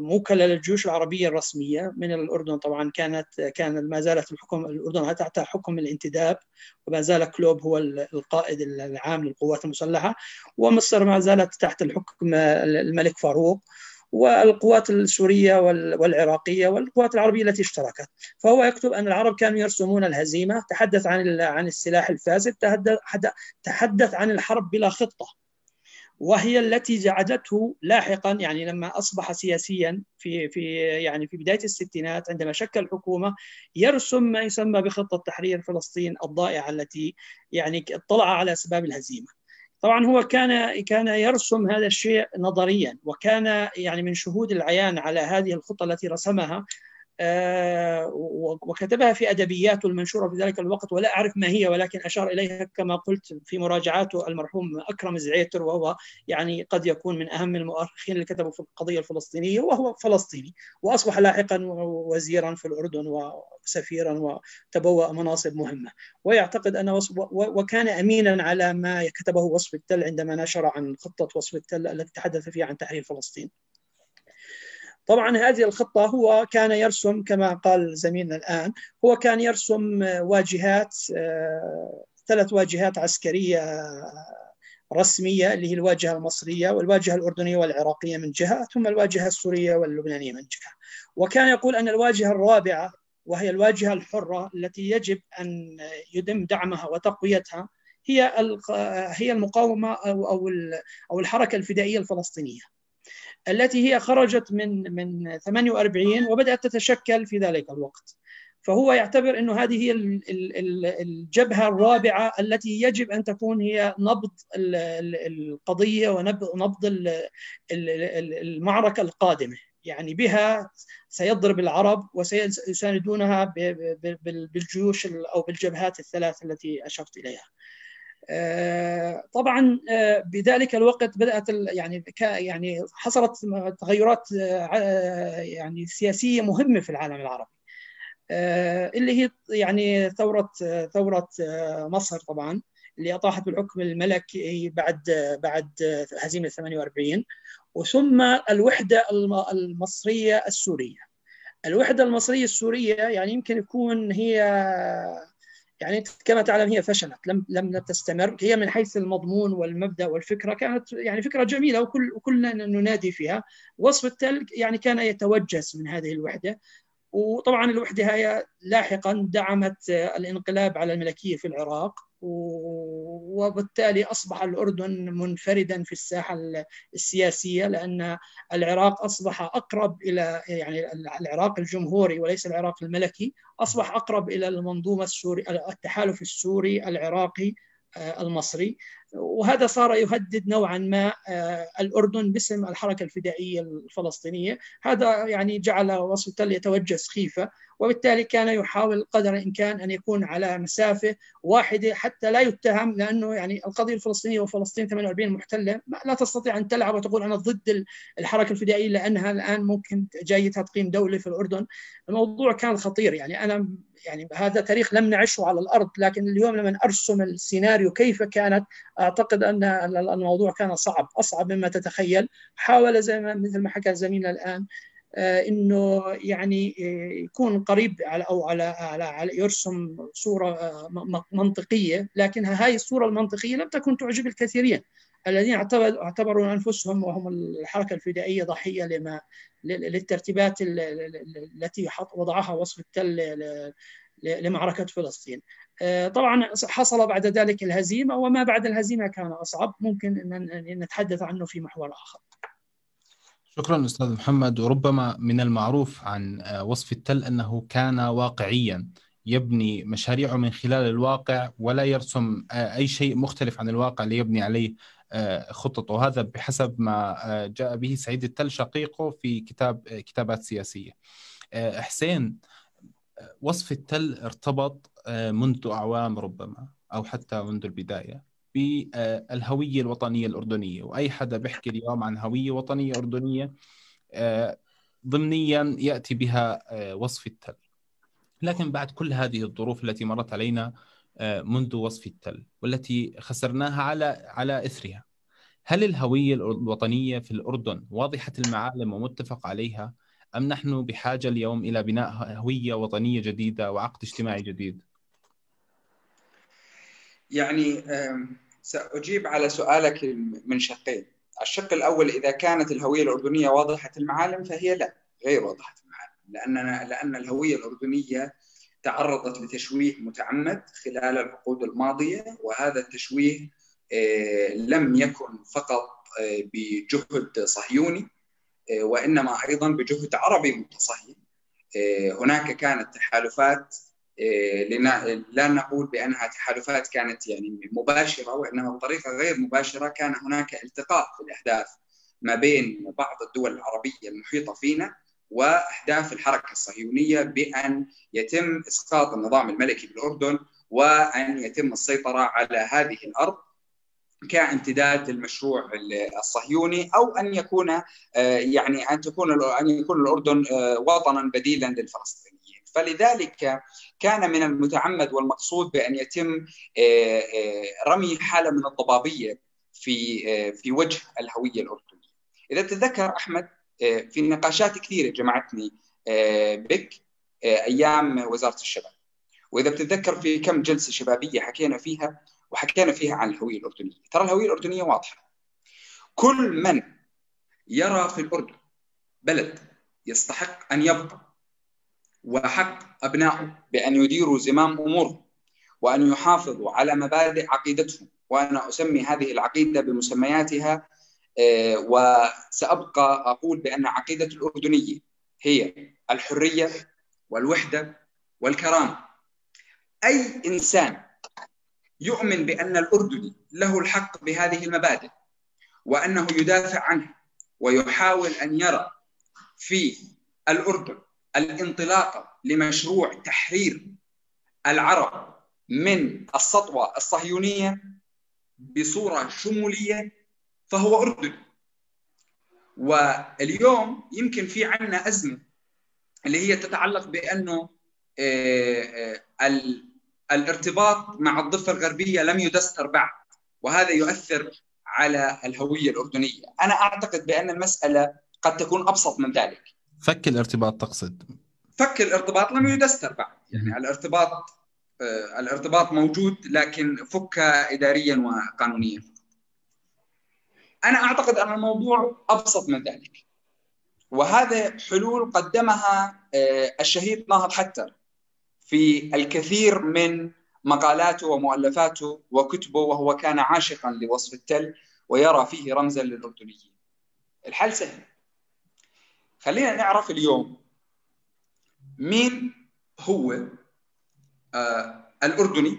موكله للجيوش العربية الرسمية من الأردن طبعا كانت كان ما زالت الحكم الأردن تحت حكم الانتداب وما زال كلوب هو القائد العام للقوات المسلحة ومصر ما زالت تحت الحكم الملك فاروق والقوات السورية والعراقية والقوات العربية التي اشتركت. فهو يكتب أن العرب كانوا يرسمون الهزيمة تحدث عن عن السلاح الفاسد تحدث عن الحرب بلا خطة. وهي التي جعلته لاحقا يعني لما أصبح سياسيا في في يعني في بداية الستينات عندما شكل حكومه يرسم ما يسمى بخطة تحرير فلسطين الضائعة التي يعني اطلع على أسباب الهزيمة. طبعا هو كان كان يرسم هذا الشيء نظريا وكان يعني من شهود العيان على هذه الخطة التي رسمها وكتبها في ادبياته المنشورة في ذلك الوقت ولا أعرف ما هي ولكن أشار إليها كما قلت في مراجعاته المرحوم أكرم زعيتر وهو يعني قد يكون من أهم المؤرخين اللي كتبوا في القضية الفلسطينية وهو فلسطيني وأصبح لاحقا وزيرا في الأردن وسفيرا وتبوأ مناصب مهمة ويعتقد أن وصف وكان امينا على ما كتبه وصف التل عندما نشر عن خطة وصف التل التي تحدث فيها عن تحرير فلسطين. طبعا هذه الخطة هو كان يرسم كما قال زميلنا الآن هو كان يرسم واجهات آه، ثلاث واجهات عسكرية رسمية اللي هي الواجهة المصرية والواجهة الأردنية والعراقية من جهة ثم الواجهة السورية واللبنانية من جهة. وكان يقول أن الواجهة الرابعة وهي الواجهة الحرة التي يجب أن يتم دعمها وتقويتها هي هي المقاومة أو أو أو الحركة الفدائية الفلسطينية. التي هي خرجت من من 48 وبدأت تتشكل في ذلك الوقت. فهو يعتبر إنه هذه هي الجبهة الرابعة التي يجب أن تكون هي نبض القضية ونبض المعركة القادمة يعني بها سيضرب العرب وسيساندونها بالجيوش أو بالجبهات الثلاث التي أشرت إليها. طبعا بذلك الوقت بدأت يعني يعني حصلت تغيرات يعني سياسية مهمة في العالم العربي. اللي هي يعني ثورة ثورة مصر طبعا اللي أطاحت بالحكم الملكي بعد بعد هزيمة 48 وثم الوحدة المصرية السورية. الوحدة المصرية السورية يعني يمكن يكون هي يعني كما تعلم هي فشلت لم لم تستمر. هي من حيث المضمون والمبدأ والفكرة كانت يعني فكرة جميلة وكل وكلنا ننادي فيها. وصف التل يعني كان يتوجس من هذه الوحدة. وطبعا الوحدة هي لاحقا دعمت الانقلاب على الملكية في العراق. وبالتالي أصبح الأردن منفردا في الساحة السياسية لأن العراق أصبح أقرب إلى يعني العراق الجمهوري وليس العراق الملكي أصبح أقرب إلى المنظومة السوري التحالف السوري العراقي المصري. وهذا صار يهدد نوعا ما الأردن باسم الحركة الفدائية الفلسطينية، هذا يعني جعل وصف التل يتوجس خيفه وبالتالي كان يحاول قدر الإمكان أن يكون على مسافة واحدة حتى لا يتهم لأنه يعني القضية الفلسطينية وفلسطين 48 محتلة. لا تستطيع أن تلعب وتقول أنا ضد الحركة الفدائية لأنها الآن ممكن جايتها تقيم دوله في الأردن، الموضوع كان خطير يعني أنا يعني هذا تاريخ لم نعشه على الأرض لكن اليوم لما ارسم السيناريو كيف كانت أعتقد أن الموضوع كان صعب أصعب مما تتخيل. حاول زي ما مثل ما حكى زميلنا الآن إنه يعني يكون قريب على أو على على, على يرسم صورة منطقية لكن هاي الصورة المنطقية لم تكن تعجب الكثيرين. الذين اعتبروا أنفسهم وهم الحركة الفدائية ضحية لما للترتيبات التي وضعها وصف التل لمعركة فلسطين. طبعا حصل بعد ذلك الهزيمة وما بعد الهزيمة كان أصعب ممكن ان نتحدث عنه في محور آخر. شكرا أستاذ محمد وربما من المعروف عن وصف التل أنه كان واقعيا يبني مشاريعه من خلال الواقع ولا يرسم أي شيء مختلف عن الواقع ليبني عليه خططه وهذا بحسب ما جاء به سعيد التل شقيقه في كتاب كتابات سياسية. حسين وصف التل ارتبط منذ أعوام ربما أو حتى منذ البداية بالهويه الوطنية الأردنية وأي حدا بيحكي اليوم عن هوية وطنية أردنية ضمنيا يأتي بها وصف التل. لكن بعد كل هذه الظروف التي مرت علينا منذ وصف التل والتي خسرناها على على إثرها. هل الهوية الوطنية في الأردن واضحة المعالم ومتفق عليها أم نحن بحاجة اليوم إلى بناء هوية وطنية جديدة وعقد اجتماعي جديد؟ يعني سأجيب على سؤالك من شقين. الشق الأول إذا كانت الهوية الأردنية واضحة المعالم فهي لا غير واضحة المعالم لأننا لأن الهوية الأردنية تعرضت لتشويه متعمد خلال العقود الماضية وهذا التشويه لم يكن فقط بجهد صهيوني وإنما أيضا بجهد عربي متصهين هناك كانت تحالفات لا نقول بأنها تحالفات كانت يعني مباشرة وإنما بطريقة غير مباشرة كان هناك التقاء في الاهداف ما بين بعض الدول العربية المحيطة فينا واهداف الحركة الصهيونية بأن يتم إسقاط النظام الملكي بالأردن وأن يتم السيطرة على هذه الأرض كامتداد للمشروع الصهيوني أو أن يكون يعني أن تكون أن يكون الأردن وطنا بديلا للفلسطينيين فلذلك كان من المتعمد والمقصود بأن يتم رمي حالة من الضبابية في في وجه الهوية الأردنية. إذا تتذكر أحمد في نقاشات كثيرة جمعتني بك أيام وزارة الشباب. وإذا بتتذكر في كم جلسة شبابية حكينا فيها وحكينا فيها عن الهوية الأردنية. ترى الهوية الأردنية واضحة. كل من يرى في الأردن بلد يستحق أن يبقى وحق أبنائه بأن يديروا زمام امورهم وأن يحافظوا على مبادئ عقيدتهم. وأنا أسمي هذه العقيدة بمسمياتها آه، وسأبقى أقول بأن عقيدة الأردنية هي الحرية والوحدة والكرامة. أي إنسان يؤمن بأن الاردني له الحق بهذه المبادئ وأنه يدافع عنها ويحاول أن يرى في الأردن الانطلاقه لمشروع تحرير العرب من السطوة الصهيونية بصورة شمولية فهو اردني واليوم يمكن في عندنا أزمة اللي هي تتعلق بأنه آه، آه، الارتباط مع الضفة الغربية لم يدستر بعد وهذا يؤثر على الهوية الأردنية، أنا أعتقد بأن المسألة قد تكون أبسط من ذلك. فك الارتباط تقصد؟ فك الارتباط لم يدستر بعد، يعني الارتباط آه، الارتباط موجود لكن فك اداريا وقانونيا. أنا أعتقد أن الموضوع أبسط من ذلك. وهذا حلول قدمها آه، الشهيد ناهض حتر في الكثير من مقالاته ومؤلفاته وكتبه وهو كان عاشقا لوصف التل ويرى فيه رمزا للأردنيين. الحل سهل. خلينا نعرف اليوم مين هو آه الأردني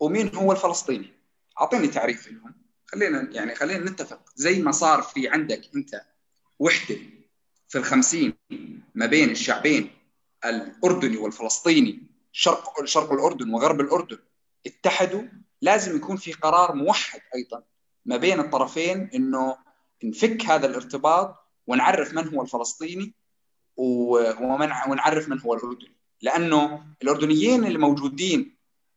ومين هو الفلسطيني. أعطيني تعريف لهم. خلينا يعني خلينا نتفق. زي ما صار في عندك انت وحدة في الخمسين ما بين الشعبين الأردني والفلسطيني شرق شرق الأردن وغرب الأردن اتحدوا لازم يكون في قرار موحد أيضا ما بين الطرفين إنه نفك هذا الارتباط ونعرف من هو الفلسطيني ونعرف من هو الأردني. لأنه الأردنيين اللي موجودين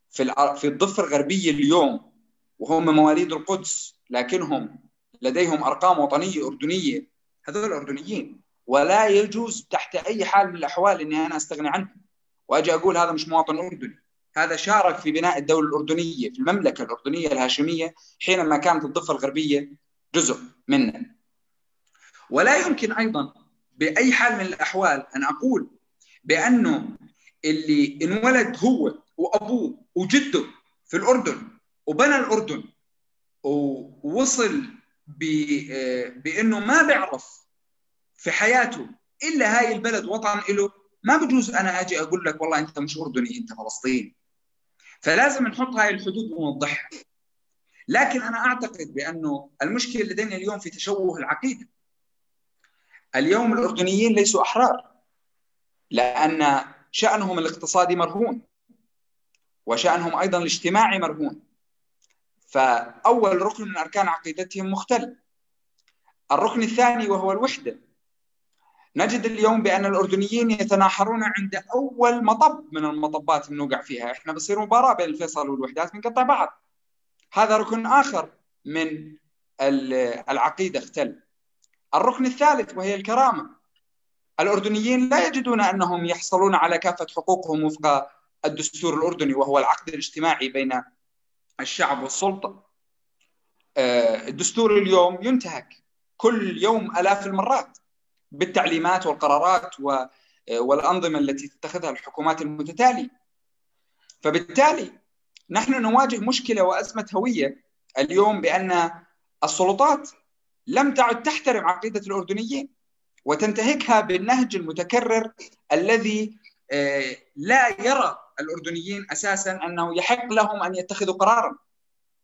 في في الضفة الغربية اليوم وهم مواليد القدس لكنهم لديهم أرقام وطنية أردنية. هذول الأردنيين ولا يجوز تحت أي حال من الأحوال إني أنا أستغني عنه وأجي أقول هذا مش مواطن أردني. هذا شارك في بناء الدولة الأردنية في المملكة الأردنية الهاشمية حينما كانت الضفة الغربية جزء منها ولا يمكن أيضا بأي حال من الأحوال أن أقول بأنه اللي انولد هو وأبوه وجده في الأردن وبنى الأردن. ووصل بأنه ما بيعرف في حياته إلا هاي البلد وطن له ما بجوز أنا أجي أقول لك والله أنت مش أردني أنت فلسطيني. فلازم نحط هاي الحدود ونوضحها. لكن أنا أعتقد بأنه المشكلة لدينا اليوم في تشوه العقيدة. اليوم الأردنيين ليسوا أحرار لأن شأنهم الاقتصادي مرهون وشأنهم أيضا الاجتماعي مرهون. فأول ركن من أركان عقيدتهم مختل الركن الثاني وهو الوحدة نجد اليوم بأن الأردنيين يتناحرون عند أول مطب من المطبات اللي نوقع فيها، إحنا بصير مباراة بين الفيصل والوحدات بنقطع بعض. هذا ركن آخر من العقيدة اختل. الركن الثالث وهي الكرامة. الأردنيين لا يجدون أنهم يحصلون على كافة حقوقهم وفق الدستور الأردني وهو العقد الاجتماعي بين الشعب والسلطة. آه، الدستور اليوم ينتهك كل يوم آلاف المرات. بالتعليمات والقرارات والأنظمة التي تتخذها الحكومات المتتالية. فبالتالي نحن نواجه مشكلة وأزمة هوية اليوم بأن السلطات لم تعد تحترم عقيدة الأردنيين وتنتهكها بالنهج المتكرر الذي آه، لا يرى الأردنيين أساسا أنه يحق لهم أن يتخذوا قرارا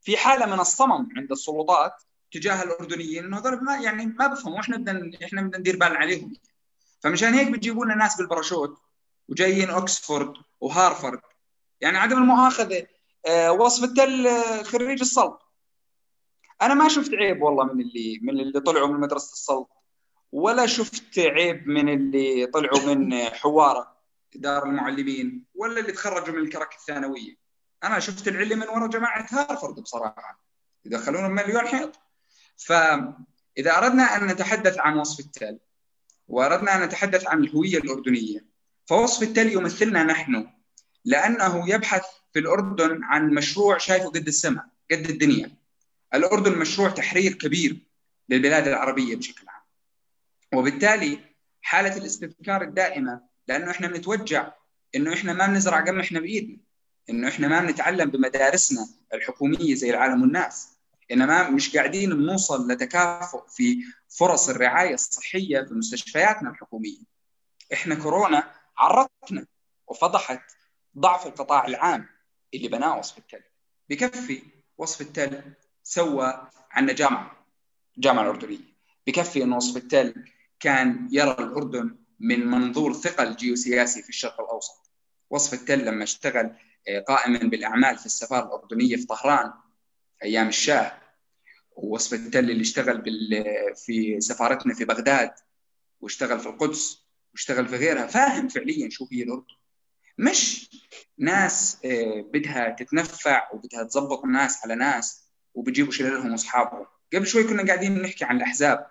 في حالة من الصمم عند السلطات تجاه الأردنيين. إنه هذول ما يعني ما بفهموا إحنا بدنا إحنا بدنا ندير بالنا عليهم. فمشان هيك بتجيبوا لنا ناس بالباراشوت وجايين اوكسفورد وهارفرد يعني عدم المؤاخذة آه، وصف التل آه، خريج الصلب. أنا ما شفت عيب والله من اللي من اللي طلعوا من مدرسة الصلب ولا شفت عيب من اللي طلعوا من حوارة. دار المعلمين ولا اللي تخرجوا من الكرك الثانوية. أنا شفت العلم من وراء جماعة هارفرد بصراحة. يدخلون مليون حيط. فإذا أردنا أن نتحدث عن وصف التل وأردنا أن نتحدث عن الهوية الأردنية فوصف التل يمثلنا نحن لأنه يبحث في الأردن عن مشروع شايفه قد السماء قد الدنيا. الأردن مشروع تحرير كبير للبلاد العربية بشكل عام. وبالتالي حالة الاستذكار الدائمة لأنه إحنا بنتوجع إنه إحنا ما بنزرع قمحنا بإيدنا إنه إحنا ما بنتعلم بمدارسنا الحكومية زي العالم والناس. إنما مش قاعدين بنوصل لتكافؤ في فرص الرعاية الصحية في مستشفياتنا الحكومية. إحنا كورونا عرضتنا وفضحت ضعف القطاع العام اللي بناه وصف التل. بكفي وصف التل سوى عنا جامعة الجامعة الأردنية. بكفي أن وصف التل كان يرى الأردن من منظور ثقل جيوسياسي في الشرق الأوسط. وصف التل لما اشتغل آه، قائما بالأعمال في السفارة الأردنية في طهران أيام الشاه. ووصف التل اللي اشتغل في سفارتنا في بغداد واشتغل في القدس واشتغل في غيرها فاهم فعليا شو هي الأردن. مش ناس آه، بدها تتنفع وبدها تظبط ناس على ناس وبتجيبوا شلالهم واصحابهم قبل شوي كنا قاعدين نحكي عن الأحزاب.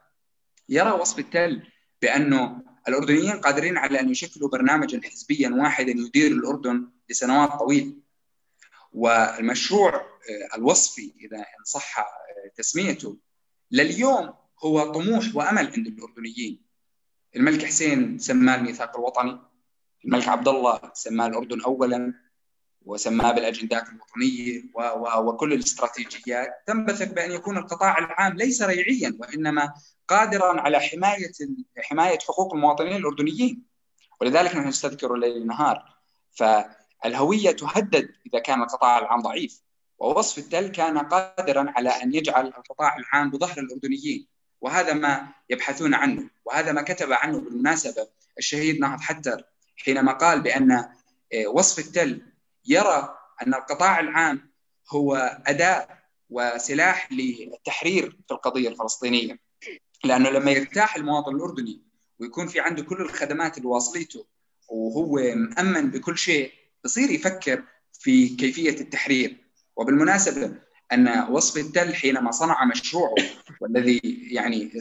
يرى وصف التل بأنه الأردنيين قادرين على أن يشكلوا برنامجا حزبيا واحدا يدير الأردن لسنوات طويلة. والمشروع آه، الوصفي إذا إن صح آه، تسميته لليوم هو طموح وأمل عند الأردنيين. الملك حسين سماه الميثاق الوطني. الملك عبد الله سماه الأردن اولا. وسماه بالأجندات الوطنية وكل الاستراتيجيات تنبثق بأن يكون القطاع العام ليس ريعيا وإنما قادرا على حماية حماية حقوق المواطنين الأردنيين. ولذلك نحن نستذكر الليل نهار فالهوية تهدد إذا كان القطاع العام ضعيف ووصف التل كان قادرا على أن يجعل القطاع العام بظهر الأردنيين. وهذا ما يبحثون عنه وهذا ما كتب عنه بالمناسبة الشهيد نهض حتر حينما قال بأن آه، وصف التل يرى أن القطاع العام هو أداة وسلاح للتحرير في القضية الفلسطينية. لأنه لما يرتاح المواطن الأردني ويكون في عنده كل الخدمات اللي واصلته وهو مأمن بكل شيء بصير يفكر في كيفية التحرير. وبالمناسبة أن وصف التل حينما صنع مشروعه والذي يعني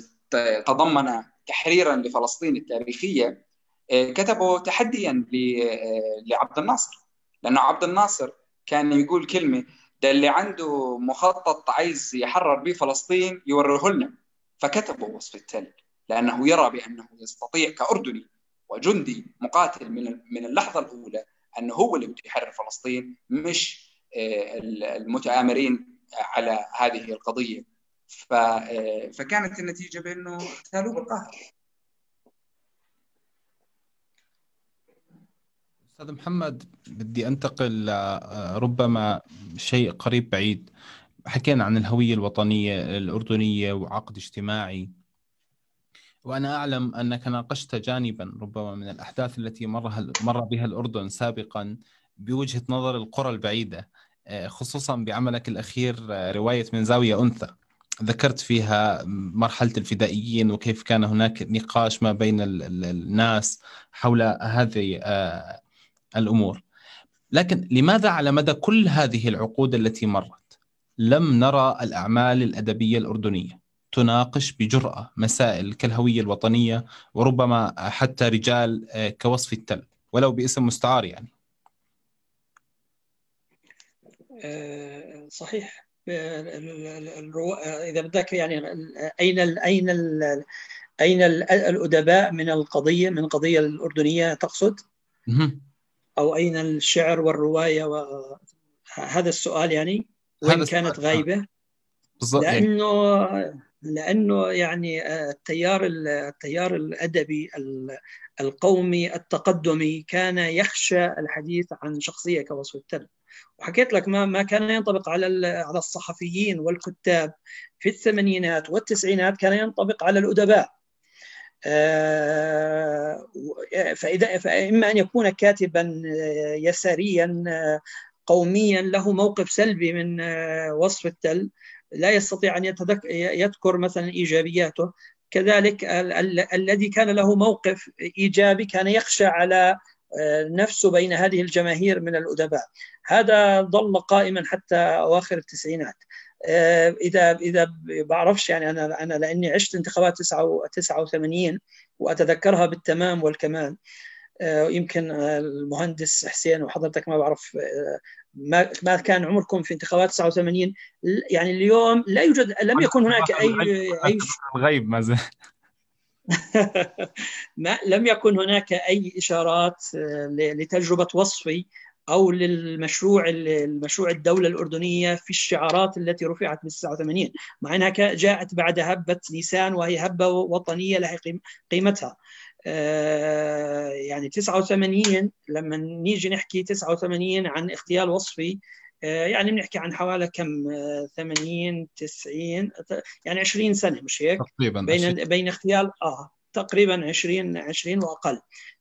تضمن تحريرا لفلسطين التاريخية آه، كتبه تحديا آه، لعبد الناصر. لأنه عبد الناصر كان يقول كلمة ده اللي عنده مخطط عايز يحرر به فلسطين يوريه لنا. فكتبوا وصف التل لأنه يرى بأنه يستطيع كأردني وجندي مقاتل من من اللحظة الأولى أنه هو اللي بده يحرر فلسطين مش آه، المتآمرين على هذه القضية. آه، فكانت النتيجة بأنه اغتالوه بالقهر أستاذ محمد بدي أنتقل آه، ربما شيء قريب بعيد. حكينا عن الهوية الوطنية الأردنية وعقد اجتماعي. وأنا أعلم أنك ناقشت جانبا ربما من الأحداث التي مر مر بها الأردن سابقا بوجهة نظر القرى البعيدة آه، خصوصا بعملك الأخير آه، رواية من زاوية أنثى. ذكرت فيها مرحلة الفدائيين وكيف كان هناك نقاش ما بين الناس حول هذه الأمور. لكن لماذا على مدى كل هذه العقود التي مرت لم نرى الأعمال الأدبية الأردنية تناقش بجرأة مسائل كالهوية الوطنية وربما حتى رجال آه، كوصف التل ولو باسم مستعار يعني؟ آه، صحيح. إذا بدك يعني أين ال أين ال أين الأدباء من القضية من القضية الأردنية تقصد؟ أو أين الشعر والرواية وهذا السؤال يعني وين كانت غايبة بالضبط لأنه لأنه يعني التيار التيار الأدبي القومي التقدمي كان يخشى الحديث عن شخصية كوصف التل. وحكيت لك ما ما كان ينطبق على على الصحفيين والكتاب في الثمانينات والتسعينات كان ينطبق على الأدباء. آه، فإذا فإما أن يكون كاتبا آه، يساريا آه، قوميا له موقف سلبي من وصف التل لا يستطيع أن يذكر مثلا إيجابياته. كذلك الذي كان له موقف إيجابي كان يخشى على نفسه بين هذه الجماهير من الأدباء. هذا ظل قائما حتى أواخر التسعينات. آه، إذا إذا بعرفش يعني أنا أنا لأني عشت انتخابات 89 وأتذكرها بالتمام والكمال. يمكن المهندس حسين وحضرتك ما بعرف ما ما كان عمركم في انتخابات 89 يعني اليوم لا يوجد لم يكن هناك أي أي الغيب ما زال. ما لم يكن هناك أي إشارات لتجربة وصفي أو للمشروع المشروع الدولة الأردنية في الشعارات التي رفعت بال 89 مع أنها جاءت بعد هبة نيسان وهي هبة وطنية لها قيمتها. آه، يعني 89 لما نيجي نحكي 89 عن اغتيال وصفي آه، يعني بنحكي عن حوالي كم؟ 80 آه، 90 يعني 20 سنة مش هيك؟ تقريبا بين بين اغتيال آه تقريبا 20 20 وأقل.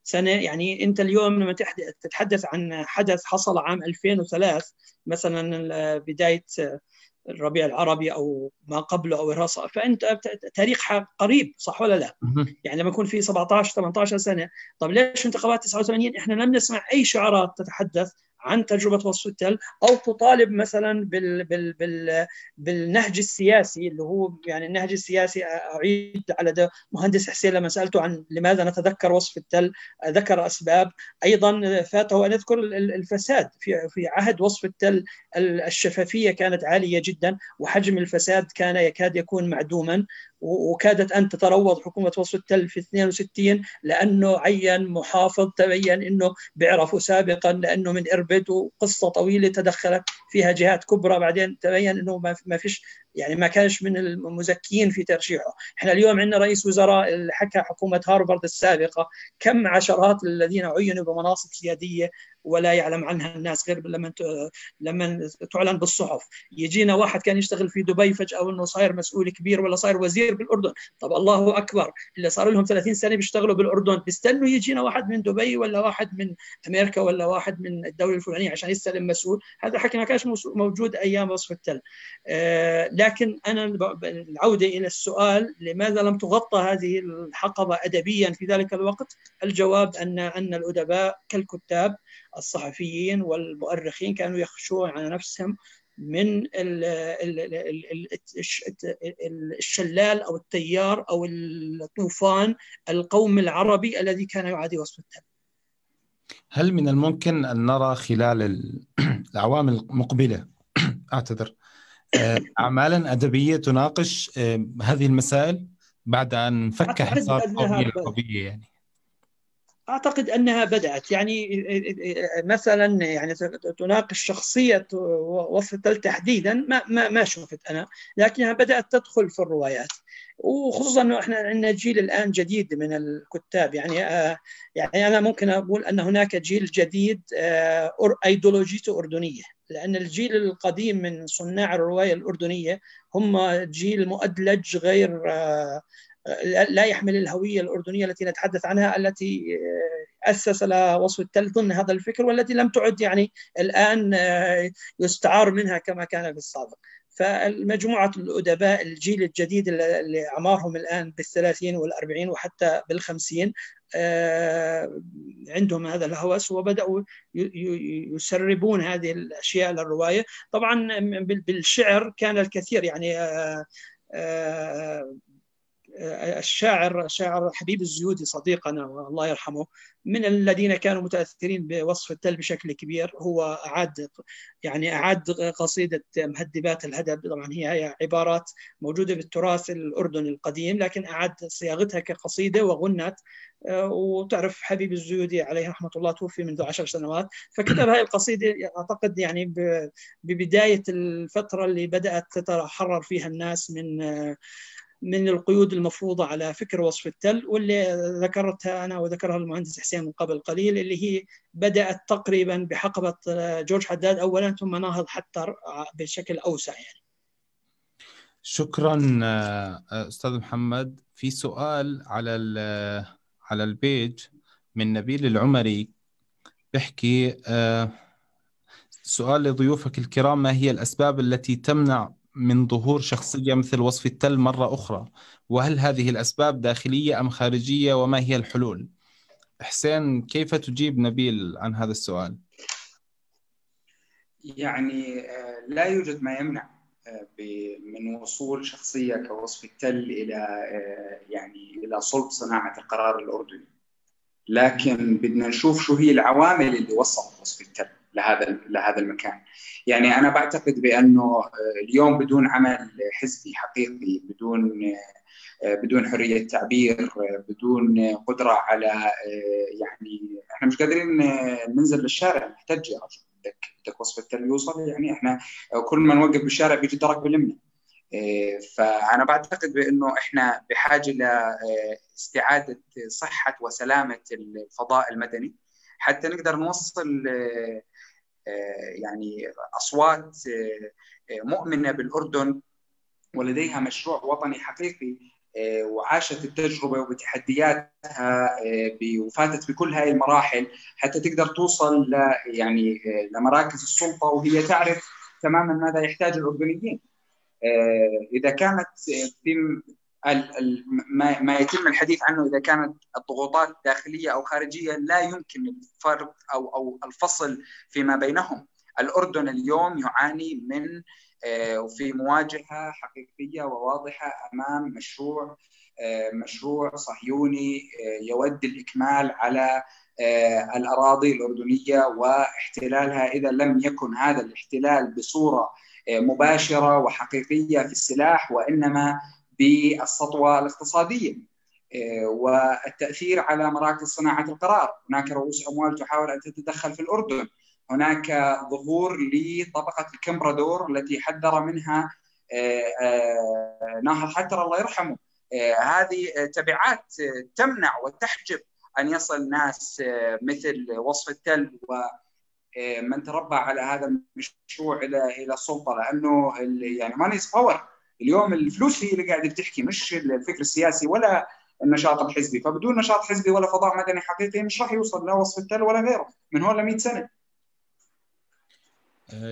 سنة يعني أنت اليوم لما تتحدث عن حدث حصل عام 2003 مثلا بداية الربيع العربي أو ما قبله أو الرصا فأنت تاريخها قريب صح ولا لا؟ يعني لما يكون في 17 18 سنة طب ليش انتخابات 89 إحنا لم نسمع أي شعارات تتحدث عن تجربة وصف التل أو تطالب مثلا بال بال بال بالنهج السياسي اللي هو يعني النهج السياسي أعيد على مهندس حسين لما سألته عن لماذا نتذكر وصف التل ذكر أسباب. أيضا فاته أن يذكر الفساد. في في عهد وصف التل الشفافية كانت عالية جدا وحجم الفساد كان يكاد يكون معدوما. وكادت أن تتروض حكومة وصف التل في 62 لأنه عين محافظ تبين إنه بيعرفوا سابقا لأنه من إربد وقصة طويلة تدخلت فيها جهات كبرى. بعدين تبين إنه ما فيش يعني ما كانش من المزكيين في ترشيحه. إحنا اليوم عندنا رئيس وزراء اللي حكى حكومة هارفارد السابقة كم عشرات الذين عينوا بمناصب سيادية ولا يعلم عنها الناس غير لما لما تعلن بالصحف. يجينا واحد كان يشتغل في دبي فجأة انه صاير مسؤول كبير ولا صاير وزير بالأردن. طب الله أكبر اللي صار لهم 30 سنة بيشتغلوا بالأردن. بيستنوا يجينا واحد من دبي ولا واحد من أمريكا ولا واحد من الدولة الفلانية عشان يستلم مسؤول. هذا حكي ما كانش موجود أيام وصف التل. آه لكن أنا العودة إلى السؤال لماذا لم تغطى هذه الحقبة ادبيا في ذلك الوقت؟ الجواب ان أن الأدباء كالكتاب الصحفيين والمؤرخين كانوا يخشون على نفسهم من الشلال أو التيار أو الطوفان القومي العربي الذي كان يعادي وصف التل. هل من الممكن أن نرى خلال الأعوام المقبلة أعتذر آه، اعمالا أدبية تناقش آه، هذه المسائل بعد أن فك حصار القوميه يعني أعتقد أنها بدأت. يعني مثلا يعني تناقش شخصية وصف تحديدا ما ما ما شفت أنا لكنها بدأت تدخل في الروايات. وخصوصا إنه إحنا عندنا جيل الآن جديد من الكتاب. يعني آه يعني أنا ممكن أقول أن هناك جيل جديد آه أيديولوجيته أردنية. لأن الجيل القديم من صناع الرواية الأردنية هم جيل مؤدلج غير آه لا يحمل الهوية الأردنية التي نتحدث عنها التي أسس لها وصف التل ضمن هذا الفكر والتي لم تعد يعني الآن يستعار منها كما كان في السابق. فالمجموعة الأدباء الجيل الجديد اللي أعمارهم الآن بالثلاثين والأربعين وحتى بالخمسين عندهم هذا الهوس وبدأوا يسربون هذه الأشياء للرواية طبعا بالشعر كان الكثير يعني الشاعر الشاعر حبيب الزيودي صديقنا الله يرحمه من الذين كانوا متأثرين بوصف التل بشكل كبير هو اعاد يعني اعاد قصيدة مهدبات الهدب. طبعا هي عبارات موجودة بالتراث الأردني القديم لكن اعاد صياغتها كقصيدة وغنت. وتعرف حبيب الزيودي عليه رحمة الله توفي منذ عشر سنوات. فكتب هذه القصيدة أعتقد يعني ببداية الفترة اللي بدأت تتحرر فيها الناس من من القيود المفروضة على فكر وصف التل واللي ذكرتها أنا وذكرها المهندس حسين من قبل قليل اللي هي بدأت تقريبا بحقبة جورج حداد أولا ثم نهض حتى بشكل أوسع يعني. شكرا أستاذ محمد. في سؤال على على البيج من نبيل العمري بيحكي سؤال لضيوفك الكرام ما هي الأسباب التي تمنع من ظهور شخصية مثل وصف التل مرة أخرى؟ وهل هذه الأسباب داخلية أم خارجية؟ وما هي الحلول؟ حسين كيف تجيب نبيل عن هذا السؤال؟ يعني آه، لا يوجد ما يمنع آه، من وصول شخصية كوصف التل إلى آه، يعني إلى صلب صناعة القرار الأردني. لكن بدنا نشوف شو هي العوامل اللي وصلت وصف التل. لهذا لهذا المكان. يعني أنا بعتقد بأنه اليوم بدون عمل حزبي حقيقي بدون بدون حرية تعبير بدون قدرة على يعني إحنا مش قادرين ننزل للشارع نحتج يا رجل. بدك بدك وصف التل يوصل يعني إحنا كل ما نوقف بالشارع بيجي درك بلمنا. فأنا بعتقد بأنه إحنا بحاجة لاستعاده صحة وسلامة الفضاء المدني. حتى نقدر نوصل يعني أصوات مؤمنة بالأردن ولديها مشروع وطني حقيقي وعاشت التجربة وبتحدياتها وفاتت بكل هاي المراحل حتى تقدر توصل ل يعني لمراكز السلطة وهي تعرف تماما ماذا يحتاج الأردنيين. إذا كانت في ما يتم الحديث عنه إذا كانت الضغوطات داخلية أو خارجية لا يمكن الفرق أو أو الفصل فيما بينهم. الأردن اليوم يعاني من وفي مواجهة حقيقية وواضحة أمام مشروع مشروع صهيوني يود الإكمال على الأراضي الأردنية واحتلالها. إذا لم يكن هذا الاحتلال بصورة مباشرة وحقيقية في السلاح وإنما بالسطوة الاقتصادية. والتأثير على مراكز صناعة القرار، هناك رؤوس اموال تحاول أن تتدخل في الأردن، هناك ظهور لطبقة الكمبرادور التي حذر منها ناهض حتر الله يرحمه، هذه تبعات تمنع وتحجب أن يصل ناس مثل وصف التل و من تربى على هذا المشروع إلى إلى السلطه لأنه يعني ماني باور اليوم الفلوس هي اللي قاعدة بتحكي مش الفكر السياسي ولا النشاط الحزبي. فبدون نشاط حزبي ولا فضاء مدني حقيقي مش راح يوصل لا وصف التل ولا غيره من هون ل 100 سنه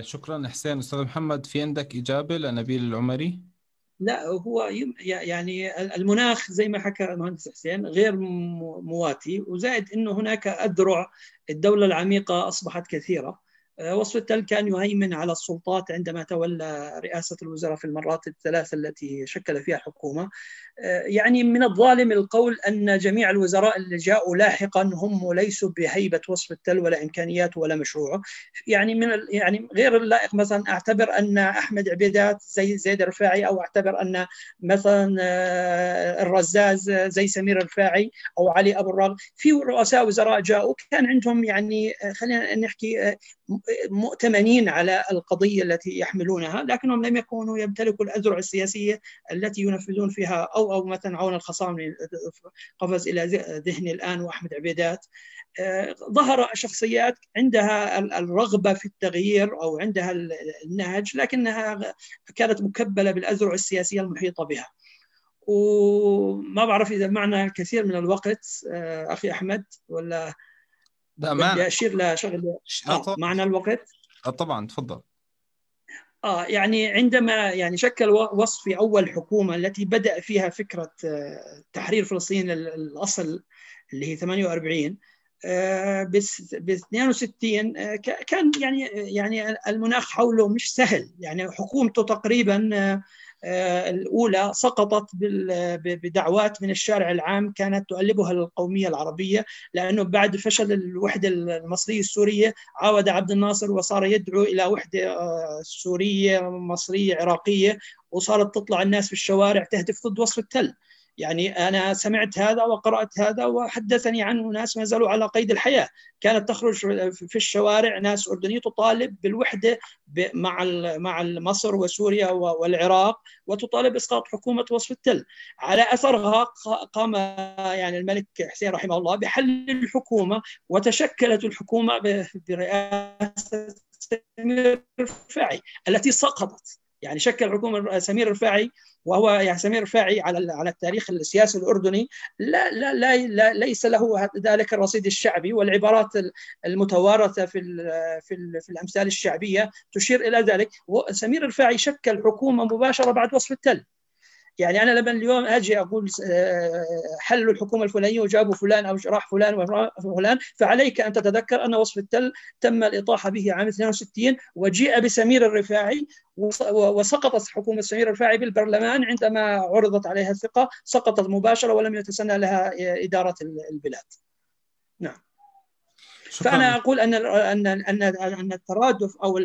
شكرا حسين. أستاذ محمد في عندك إجابة لنبيل العمري؟ لا هو يعني المناخ زي ما حكى المهندس حسين غير مواتي وزائد إنه هناك أذرع الدولة العميقة أصبحت كثيرة. وصف التل كان يهيمن على السلطات عندما تولى رئاسة الوزراء في المرات الثلاث التي شكل فيها الحكومة يعني من الظالم القول أن جميع الوزراء اللي جاءوا لاحقا هم ليسوا بهيبة وصف التل ولا إمكانياته ولا مشروعه يعني من يعني غير اللائق مثلا أعتبر أن أحمد عبيدات زي زيد الرفاعي أو أعتبر أن مثلا الرزاز زي سمير الرفاعي أو علي أبو الرغ. في رؤساء وزراء جاءوا كان عندهم يعني خلينا نحكي مؤتمنين على القضية التي يحملونها لكنهم لم يكونوا يمتلكوا الأذرع السياسية التي ينفذون فيها أو أو مثلا عون الخصام قفز إلى ذهني الآن وأحمد عبيدات. ظهر شخصيات عندها الرغبة في التغيير أو عندها النهج لكنها كانت مكبلة بالأذرع السياسية المحيطة بها. وما بعرف إذا معنا الكثير من الوقت أخي أحمد ولا لا ما بدي اشير لشغله آه معنا الوقت؟ آه طبعا تفضل. آه يعني عندما يعني شكل وصف في أول حكومة التي بدأ فيها فكرة تحرير فلسطين الاصل اللي هي 48 ب 62 كان يعني يعني المناخ حوله مش سهل. يعني حكومته تقريبا الأولى سقطت بدعوات من الشارع العام كانت تؤلبها القومية العربية لأنه بعد فشل الوحدة المصرية السورية عاود عبد الناصر وصار يدعو إلى وحدة سورية مصرية عراقية وصارت تطلع الناس في الشوارع تهدف ضد وصف التل. يعني أنا سمعت هذا وقرأت هذا وحدثني عنه ناس ما زالوا على قيد الحياة. كانت تخرج في الشوارع ناس أردنية تطالب بالوحدة مع مع مصر وسوريا والعراق وتطالب بإسقاط حكومة وصف التل. على أثرها قام يعني الملك حسين رحمه الله بحل الحكومة وتشكلت الحكومة برئاسة سمير الرفاعي التي سقطت. يعني شكل حكومة سمير الرفاعي وهو يعني سمير الرفاعي على على التاريخ السياسي الأردني لا لا لا, لا ليس له ذلك الرصيد الشعبي والعبارات المتوارثة في في في الأمثال الشعبية تشير إلى ذلك. سمير الرفاعي شكل حكومه مباشرة بعد وصف التل. يعني أنا لما اليوم أجي أقول حلوا الحكومة الفلانية وجابوا فلان أو راح فلان وفلان فعليك أن تتذكر أن وصف التل تم الإطاحة به عام 62 وجيء بسمير الرفاعي وسقطت حكومة سمير الرفاعي بالبرلمان عندما عرضت عليها الثقة سقطت مباشرة ولم يتسنى لها إدارة البلاد. نعم شكرا. فأنا أقول أن ان ان أن الترادف أو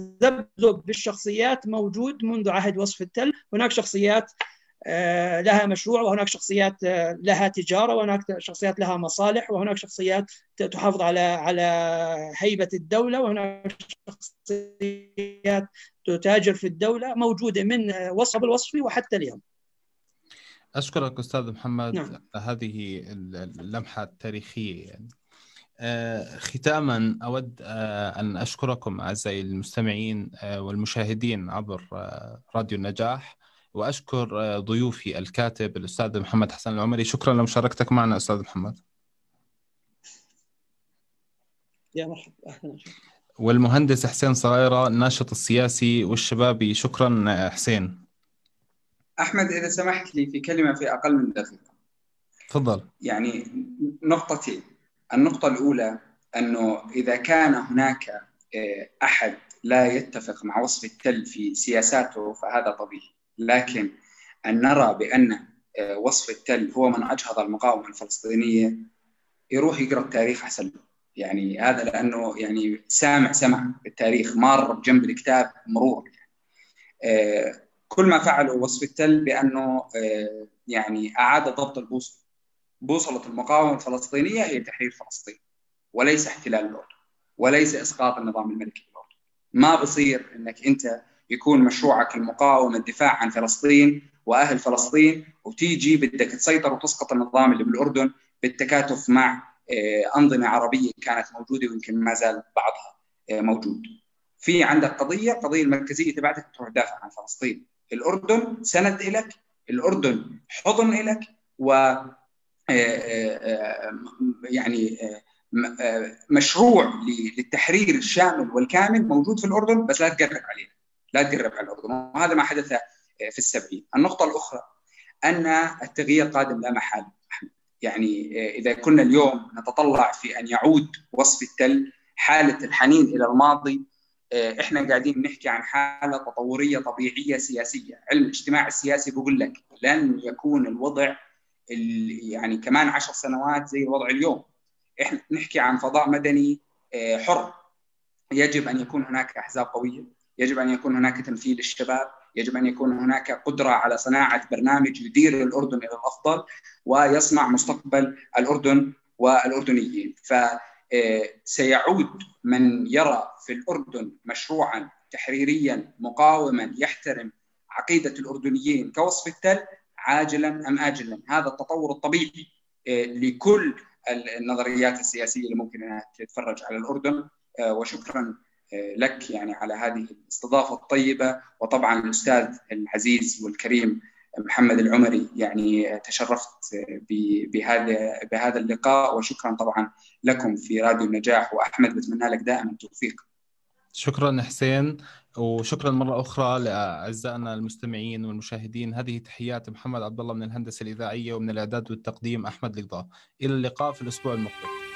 التذبذب بالشخصيات موجود منذ عهد وصف التل هناك شخصيات آه، لها مشروع وهناك شخصيات آه، لها تجارة وهناك شخصيات لها مصالح وهناك شخصيات تحافظ على على هيبة الدولة وهناك شخصيات تتاجر في الدولة موجودة من وصف الوصفي وحتى اليوم. أشكرك أستاذ محمد نعم. هذه اللمحة التاريخية يعني. آه، ختاما أود أن أشكركم أعزائي المستمعين والمشاهدين عبر راديو النجاح وأشكر ضيوفي الكاتب الأستاذ محمد حسن العمري. شكرا لمشاركتك معنا أستاذ محمد. يا مرحبا أهلا والمهندس حسين صغيرة الناشط السياسي والشبابي شكرا حسين. أحمد إذا سمحت لي في كلمة في أقل من دقيقة. تفضل. يعني نقطتين. النقطة الأولى أنه إذا كان هناك آه، أحد لا يتفق مع وصف التل في سياساته فهذا طبيعي. لكن أن نرى بأن آه، وصف التل هو من أجهض المقاومة الفلسطينية يروح يقرأ التاريخ أحسن له. يعني هذا لأنه يعني سامع سمع بالتاريخ مار بجنب الكتاب مرور يعني. آه، كل ما فعله وصف التل بأنه يعني أعاد ضبط البوصلة بوصلة المقاومة الفلسطينية هي تحرير فلسطين وليس احتلال الأردن وليس إسقاط النظام الملكي الأردن ما بصير أنك أنت يكون مشروعك المقاومة الدفاع عن فلسطين وأهل فلسطين وتيجي بدك تسيطر وتسقط النظام اللي بالأردن بالتكاتف مع آه، أنظمة عربية كانت موجودة ويمكن ما زال بعضها آه، موجود. في عندك قضية قضية المركزية تبعتك تروح تدافع عن فلسطين. الأردن سند لك، الأردن حضن لك و يعني مشروع للتحرير الشامل والكامل موجود في الأردن بس لا تقرب عليه. لا تقرب على الأردن. وهذا ما حدث في السبعين. النقطة الأخرى أن التغيير قادم لا محاله يعني إذا كنا اليوم نتطلع في أن يعود وصف التل حالة الحنين إلى الماضي إحنا قاعدين نحكي عن حالة تطورية طبيعية سياسية، علم الاجتماع السياسي بقول لك لن يكون الوضع يعني كمان عشر سنوات زي الوضع اليوم. إحنا نحكي عن فضاء مدني حر يجب أن يكون هناك أحزاب قوية، يجب أن يكون هناك تمثيل للشباب يجب أن يكون هناك قدرة على صناعة برنامج يدير الأردن إلى الأفضل ويصنع مستقبل الأردن والأردنيين فسيعود آه، من يرى في الأردن مشروعا تحريريا مقاوما يحترم عقيدة الأردنيين كوصف التل عاجلا أم اجلا. هذا التطور الطبيعي آه، لكل النظريات السياسية اللي ممكن أنها تتفرج على الأردن. آه، وشكرا لك يعني على هذه الاستضافة الطيبة. وطبعا الأستاذ العزيز والكريم محمد العمري يعني تشرفت بهذا بهذا اللقاء. وشكرا طبعا لكم في راديو النجاح. وأحمد بتمنى لك دائما التوفيق. شكرا حسين وشكرا مرة أخرى لأعزائنا المستمعين والمشاهدين هذه تحيات محمد عبد الله من الهندسة الإذاعية ومن الإعداد والتقديم أحمد القضاء إلى اللقاء في الأسبوع المقبل.